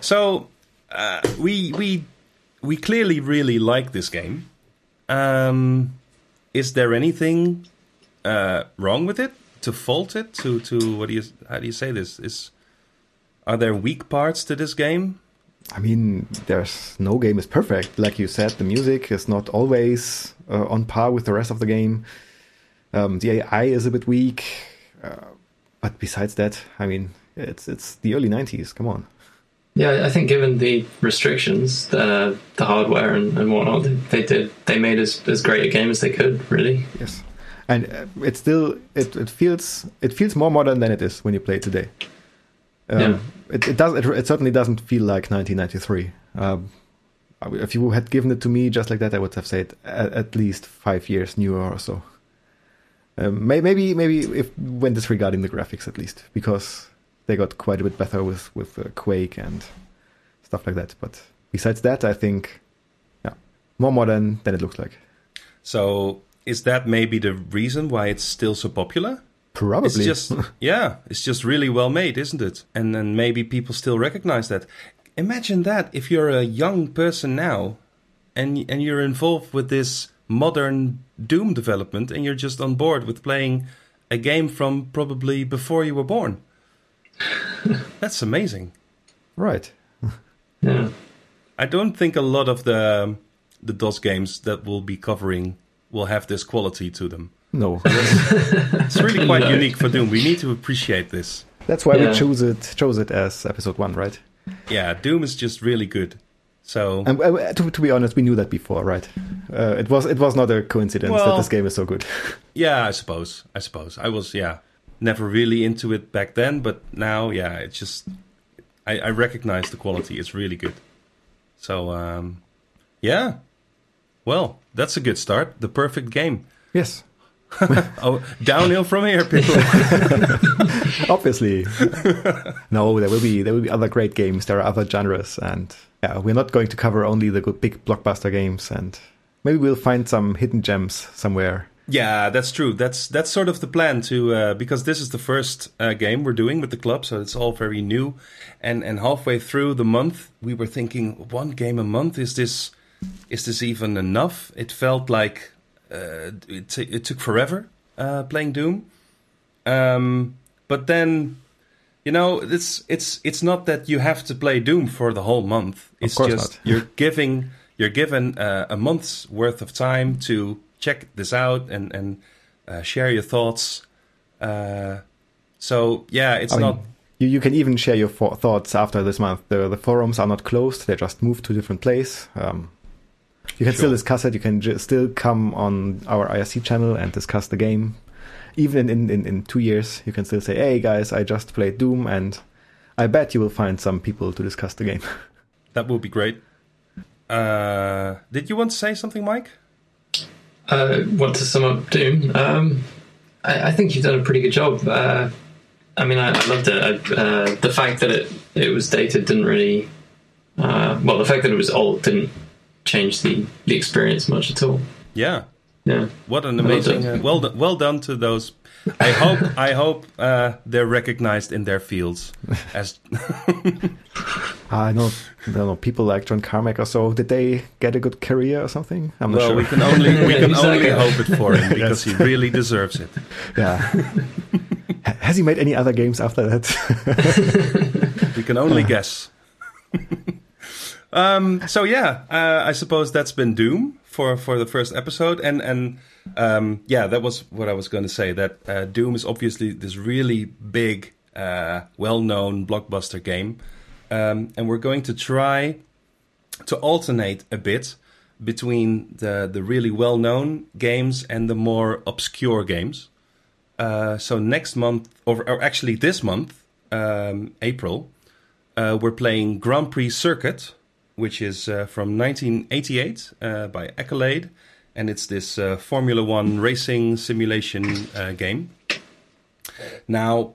So uh, we we we clearly really like this game. Um, is there anything uh, wrong with it? To fault it? To to what do you how do you say this? Is are there weak parts to this game? I mean, there's no game is perfect. Like you said, the music is not always uh, on par with the rest of the game. Um, the AI is a bit weak, uh, but besides that, I mean, it's it's the early '90s. Come on. Yeah, I think given the restrictions, uh, the hardware and, and whatnot, they, they did they made as as great a game as they could. Really, Yes, and uh, it's still it, it feels it feels more modern than it is when you play it today. Um, Yeah. It, it does. It, it certainly doesn't feel like 1993. Um, if you had given it to me just like that, I would have said at, at least five years newer or so. Um, may, maybe maybe if when disregarding the graphics at least, because they got quite a bit better with with uh, Quake and stuff like that. But besides that, I think yeah, more modern than it looks like. So is that maybe the reason why it's still so popular? Probably. It's just yeah, it's just really well made, isn't it? And then maybe people still recognize that. Imagine that if you're a young person now, and and you're involved with this modern Doom development, and you're just on board with playing a game from probably before you were born. That's amazing. right. yeah. I don't think a lot of the the DOS games that we'll be covering will have this quality to them. No, It's really quite No. unique for Doom. We need to appreciate this. that's why Yeah. we chose it chose it as episode one, right? Yeah, Doom is just really good. So And uh, to, to be honest, we knew that before, right? Uh, it was it was not a coincidence that this game is so good. yeah, I suppose. I suppose I was yeah never really into it back then, but now yeah, it's just I, I recognize the quality. It's really good. So um, yeah, well that's a good start. The perfect game. yes, Oh, downhill from here, people. obviously. no, there will be there will be other great games. There are other genres, and yeah, we're not going to cover only the big blockbuster games. And maybe we'll find some hidden gems somewhere. Yeah, that's true. That's that's sort of the plan to uh, because this is the first uh, game we're doing with the club, so it's all very new. And and halfway through the month, we were thinking, one game a month is this is this even enough? It felt like it t- it took forever uh, playing Doom. Um, but then, you know, it's it's it's not that you have to play Doom for the whole month. It's just you're giving you're given uh, a month's worth of time to check this out and and uh, share your thoughts. Uh, so yeah, it's I mean, not. You, you can even share your thoughts after this month. The the forums are not closed; they just moved to a different place. Um, you can still discuss it. You can ju- still come on our IRC channel and discuss the game. Even in, in, in two years, you can still say, "Hey guys, I just played Doom," and I bet you will find some people to discuss the game. That would be great. Uh, did you want to say something, Mike? Uh, want to sum up Doom? Um, I, I think you've done a pretty good job. Uh, I mean, I, I loved it. I, uh, the fact that it it was dated didn't really. Uh, well, the fact that it was old didn't change the the experience much at all. Yeah. Yeah. What an amazing! Uh, well done, well done to those. I hope I hope uh, they're recognized in their fields as I know, I don't know people like John Carmack or so. Did they get a good career or something? I'm not well. sure. We can only we can Exactly. only hope it for him because he really deserves it. Yeah. Has has he made any other games after that? we can only guess. Um, so yeah, uh, I suppose that's been Doom for for the first episode, and and um, yeah, that was what I was going to say. That uh, Doom is obviously this really big, uh, well-known blockbuster game, um, and we're going to try to alternate a bit between the the really well-known games and the more obscure games. Uh, so next month, or, or actually this month, um, April, uh, we're playing Grand Prix Circuit, which is uh, from 1988 uh, by Accolade, and it's this uh, Formula One racing simulation uh, game. Now,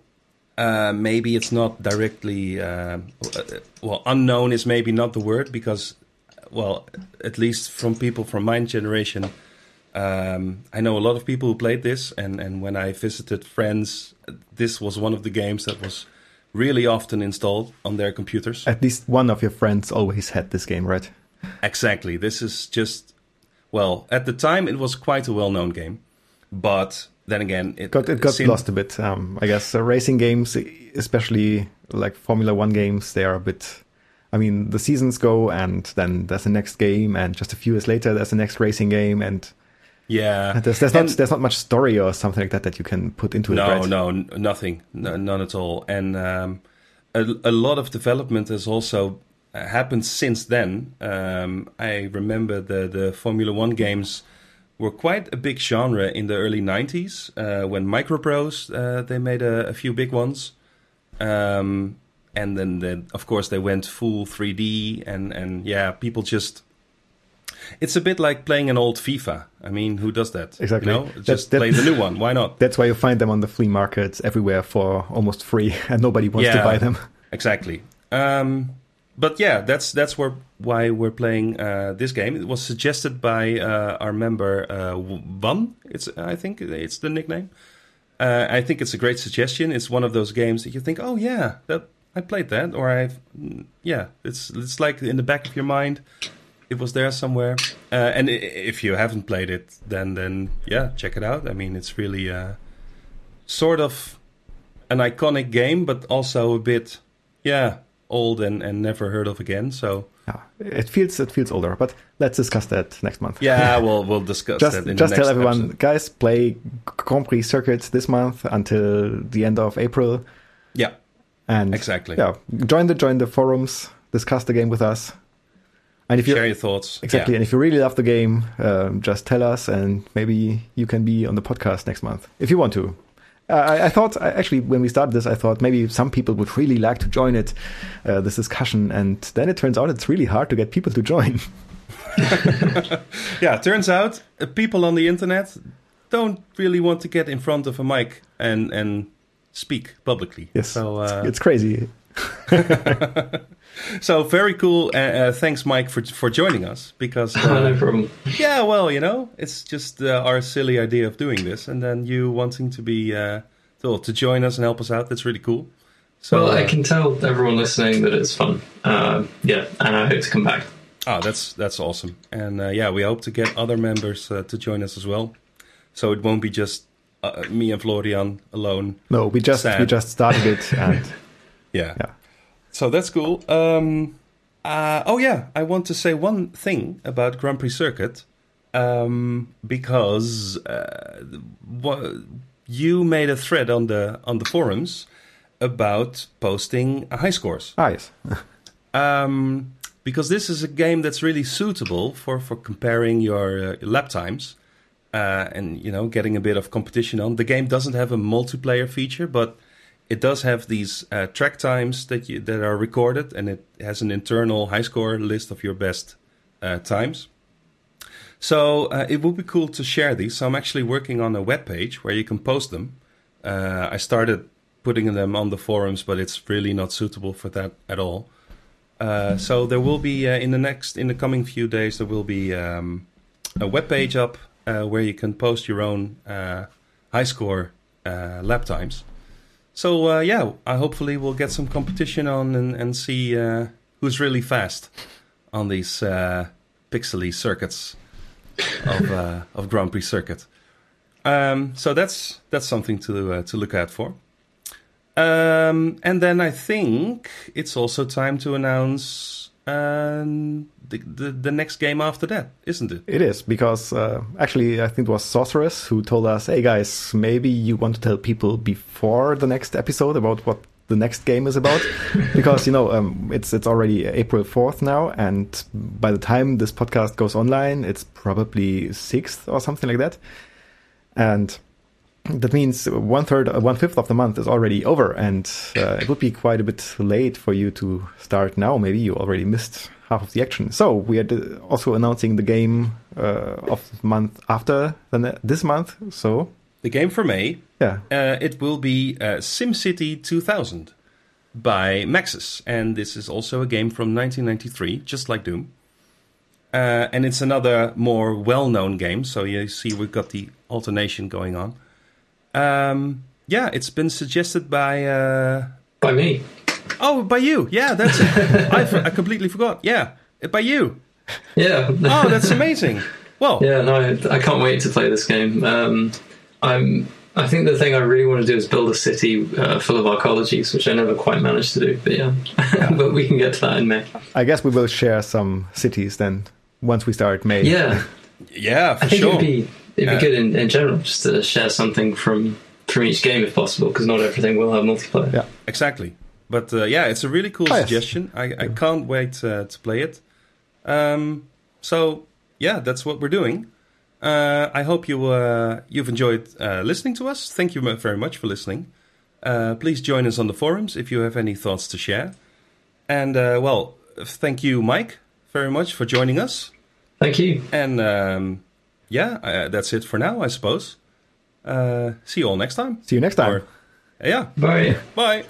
maybe it's not directly well unknown is maybe not the word because well at least from people from my generation um, I know a lot of people who played this, and, and when I visited friends, this was one of the games that was really often installed on their computers. At least one of your friends always had this game, right? Exactly. This is just, well, at the time it was quite a well known game, but then again, it got, it got seemed... lost a bit. Um, I guess uh, racing games, especially like Formula One games, they are a bit. I mean, the seasons go, and then there's the next game, and just a few years later, there's the next racing game, and yeah, there's, there's not there's not much story or something like that that you can put into no, it. Right? No, no, nothing, no, none at all. And um, a, a, lot of development has also uh, happened since then. Um, I remember the the Formula One games were quite a big genre in the early '90s uh, when Microprose uh, they made a, a, few big ones. Um, and then, then, of course, they went full 3D, and, and yeah, people just it's a bit like playing an old FIFA. I mean, who does that? Exactly. You know? Just play the new one. Why not? That's why you find them on the flea markets everywhere for almost free, and nobody wants yeah, to buy them. Exactly. Um, but yeah, that's that's where why we're playing uh, this game. It was suggested by uh, our member uh, Van. It's I think it's the nickname. Uh, I think it's a great suggestion. It's one of those games that you think, oh yeah, that I played that, or I've yeah, it's it's like in the back of your mind it was there somewhere. Uh, and if you haven't played it, then then yeah, check it out. I mean, it's really uh, sort of an iconic game, but also a bit yeah old and, and never heard of again. So yeah, it feels it feels older, but let's discuss that next month. Yeah, we'll we'll discuss just, that. just tell everyone, episode. guys, play Grand Prix circuits this month until the end of April. Yeah, and exactly. Yeah, join the join the forums, discuss the game with us. And if you share your thoughts, exactly, yeah. and if you really love the game, um, just tell us, and maybe you can be on the podcast next month if you want to. Uh, I, I, thought actually when we started this, I thought maybe some people would really like to join it, uh, this discussion, and then it turns out it's really hard to get people to join. yeah, it turns out uh, people on the internet don't really want to get in front of a mic and and speak publicly. Yes, so uh, it's crazy. so very cool. Uh, uh, thanks, Mike, for for joining us. Because uh, no problem. Yeah, well, you know, it's just uh, our silly idea of doing this, and then you wanting to be uh, to, to join us and help us out. That's really cool. So, well, I uh, can tell everyone listening that it's fun. yeah, and I hope to come back. Oh, that's that's awesome, and yeah, we hope to get other members to join us as well. So it won't be just me and Florian alone. No, we just sad. we just started it, and yeah. yeah. So that's cool. Um, uh, oh yeah, I want to say one thing about Grand Prix Circuit um, because uh, you made a thread on the on the forums about posting high scores. Ah, yes. um, because this is a game that's really suitable for for comparing your uh, lap times. Uh, and you know, getting a bit of competition on. The game doesn't have a multiplayer feature, but it does have these uh, track times that you, that are recorded, and it has an internal high score list of your best uh, times. So uh, it would be cool to share these. So I'm actually working on a web page where you can post them. Uh, I started putting them on the forums, but it's really not suitable for that at all. Uh, so there will be uh, in the next in the coming few days there will be um, a web page up where you can post your own high score lap times. So uh, yeah, I hopefully we'll get some competition on and, and see uh, who's really fast on these uh, pixely circuits of uh, of Grand Prix circuit. Um, so that's that's something to uh, to look out for. Um, and then I think it's also time to announce um, the, the, the next game after that, isn't it? It is because uh, actually I think it was Sorceress who told us, "Hey guys, maybe you want to tell people before the next episode about what the next game is about, because you know um, it's it's already April fourth now, and by the time this podcast goes online, it's probably sixth or something like that, and." That means one third, one fifth of the month is already over, and uh, it would be quite a bit late for you to start now. Maybe you already missed half of the action. So we are also announcing the game uh, of the month after this month. So the game for May, yeah, uh, it will be uh, SimCity 2000 by Maxis, and this is also a game from 1993, just like Doom. Uh, and it's another more well-known game. So you see, we've got the alternation going on. Um, yeah, it's been suggested by uh, by me. Oh, by you. Yeah, that's it. I, I completely forgot. Yeah, by you. Yeah. oh, that's amazing. Well. Yeah, no, I, I can't wait to play this game. Um, I'm. I think the thing I really want to do is build a city uh, full of arcologies, which I never quite managed to do. But yeah, but we can get to that in May. I guess we will share some cities then once we start May. Yeah. Yeah, for I think sure. It'd be, it'd be uh, good in, in general just to share something from from each game if possible, because not everything will have multiplayer. Yeah, exactly. But uh, yeah, it's a really cool oh, suggestion. Yes. I, I, can't wait uh, to play it. Um, so yeah, that's what we're doing. Uh, I hope you uh, you've enjoyed uh, listening to us. Thank you very much for listening. Uh, please join us on the forums if you have any thoughts to share. And well, thank you, Mike, very much for joining us. Thank you. And um, yeah, uh, that's it for now, I suppose. Uh, see you all next time. See you next time. Or, yeah. Bye. Bye.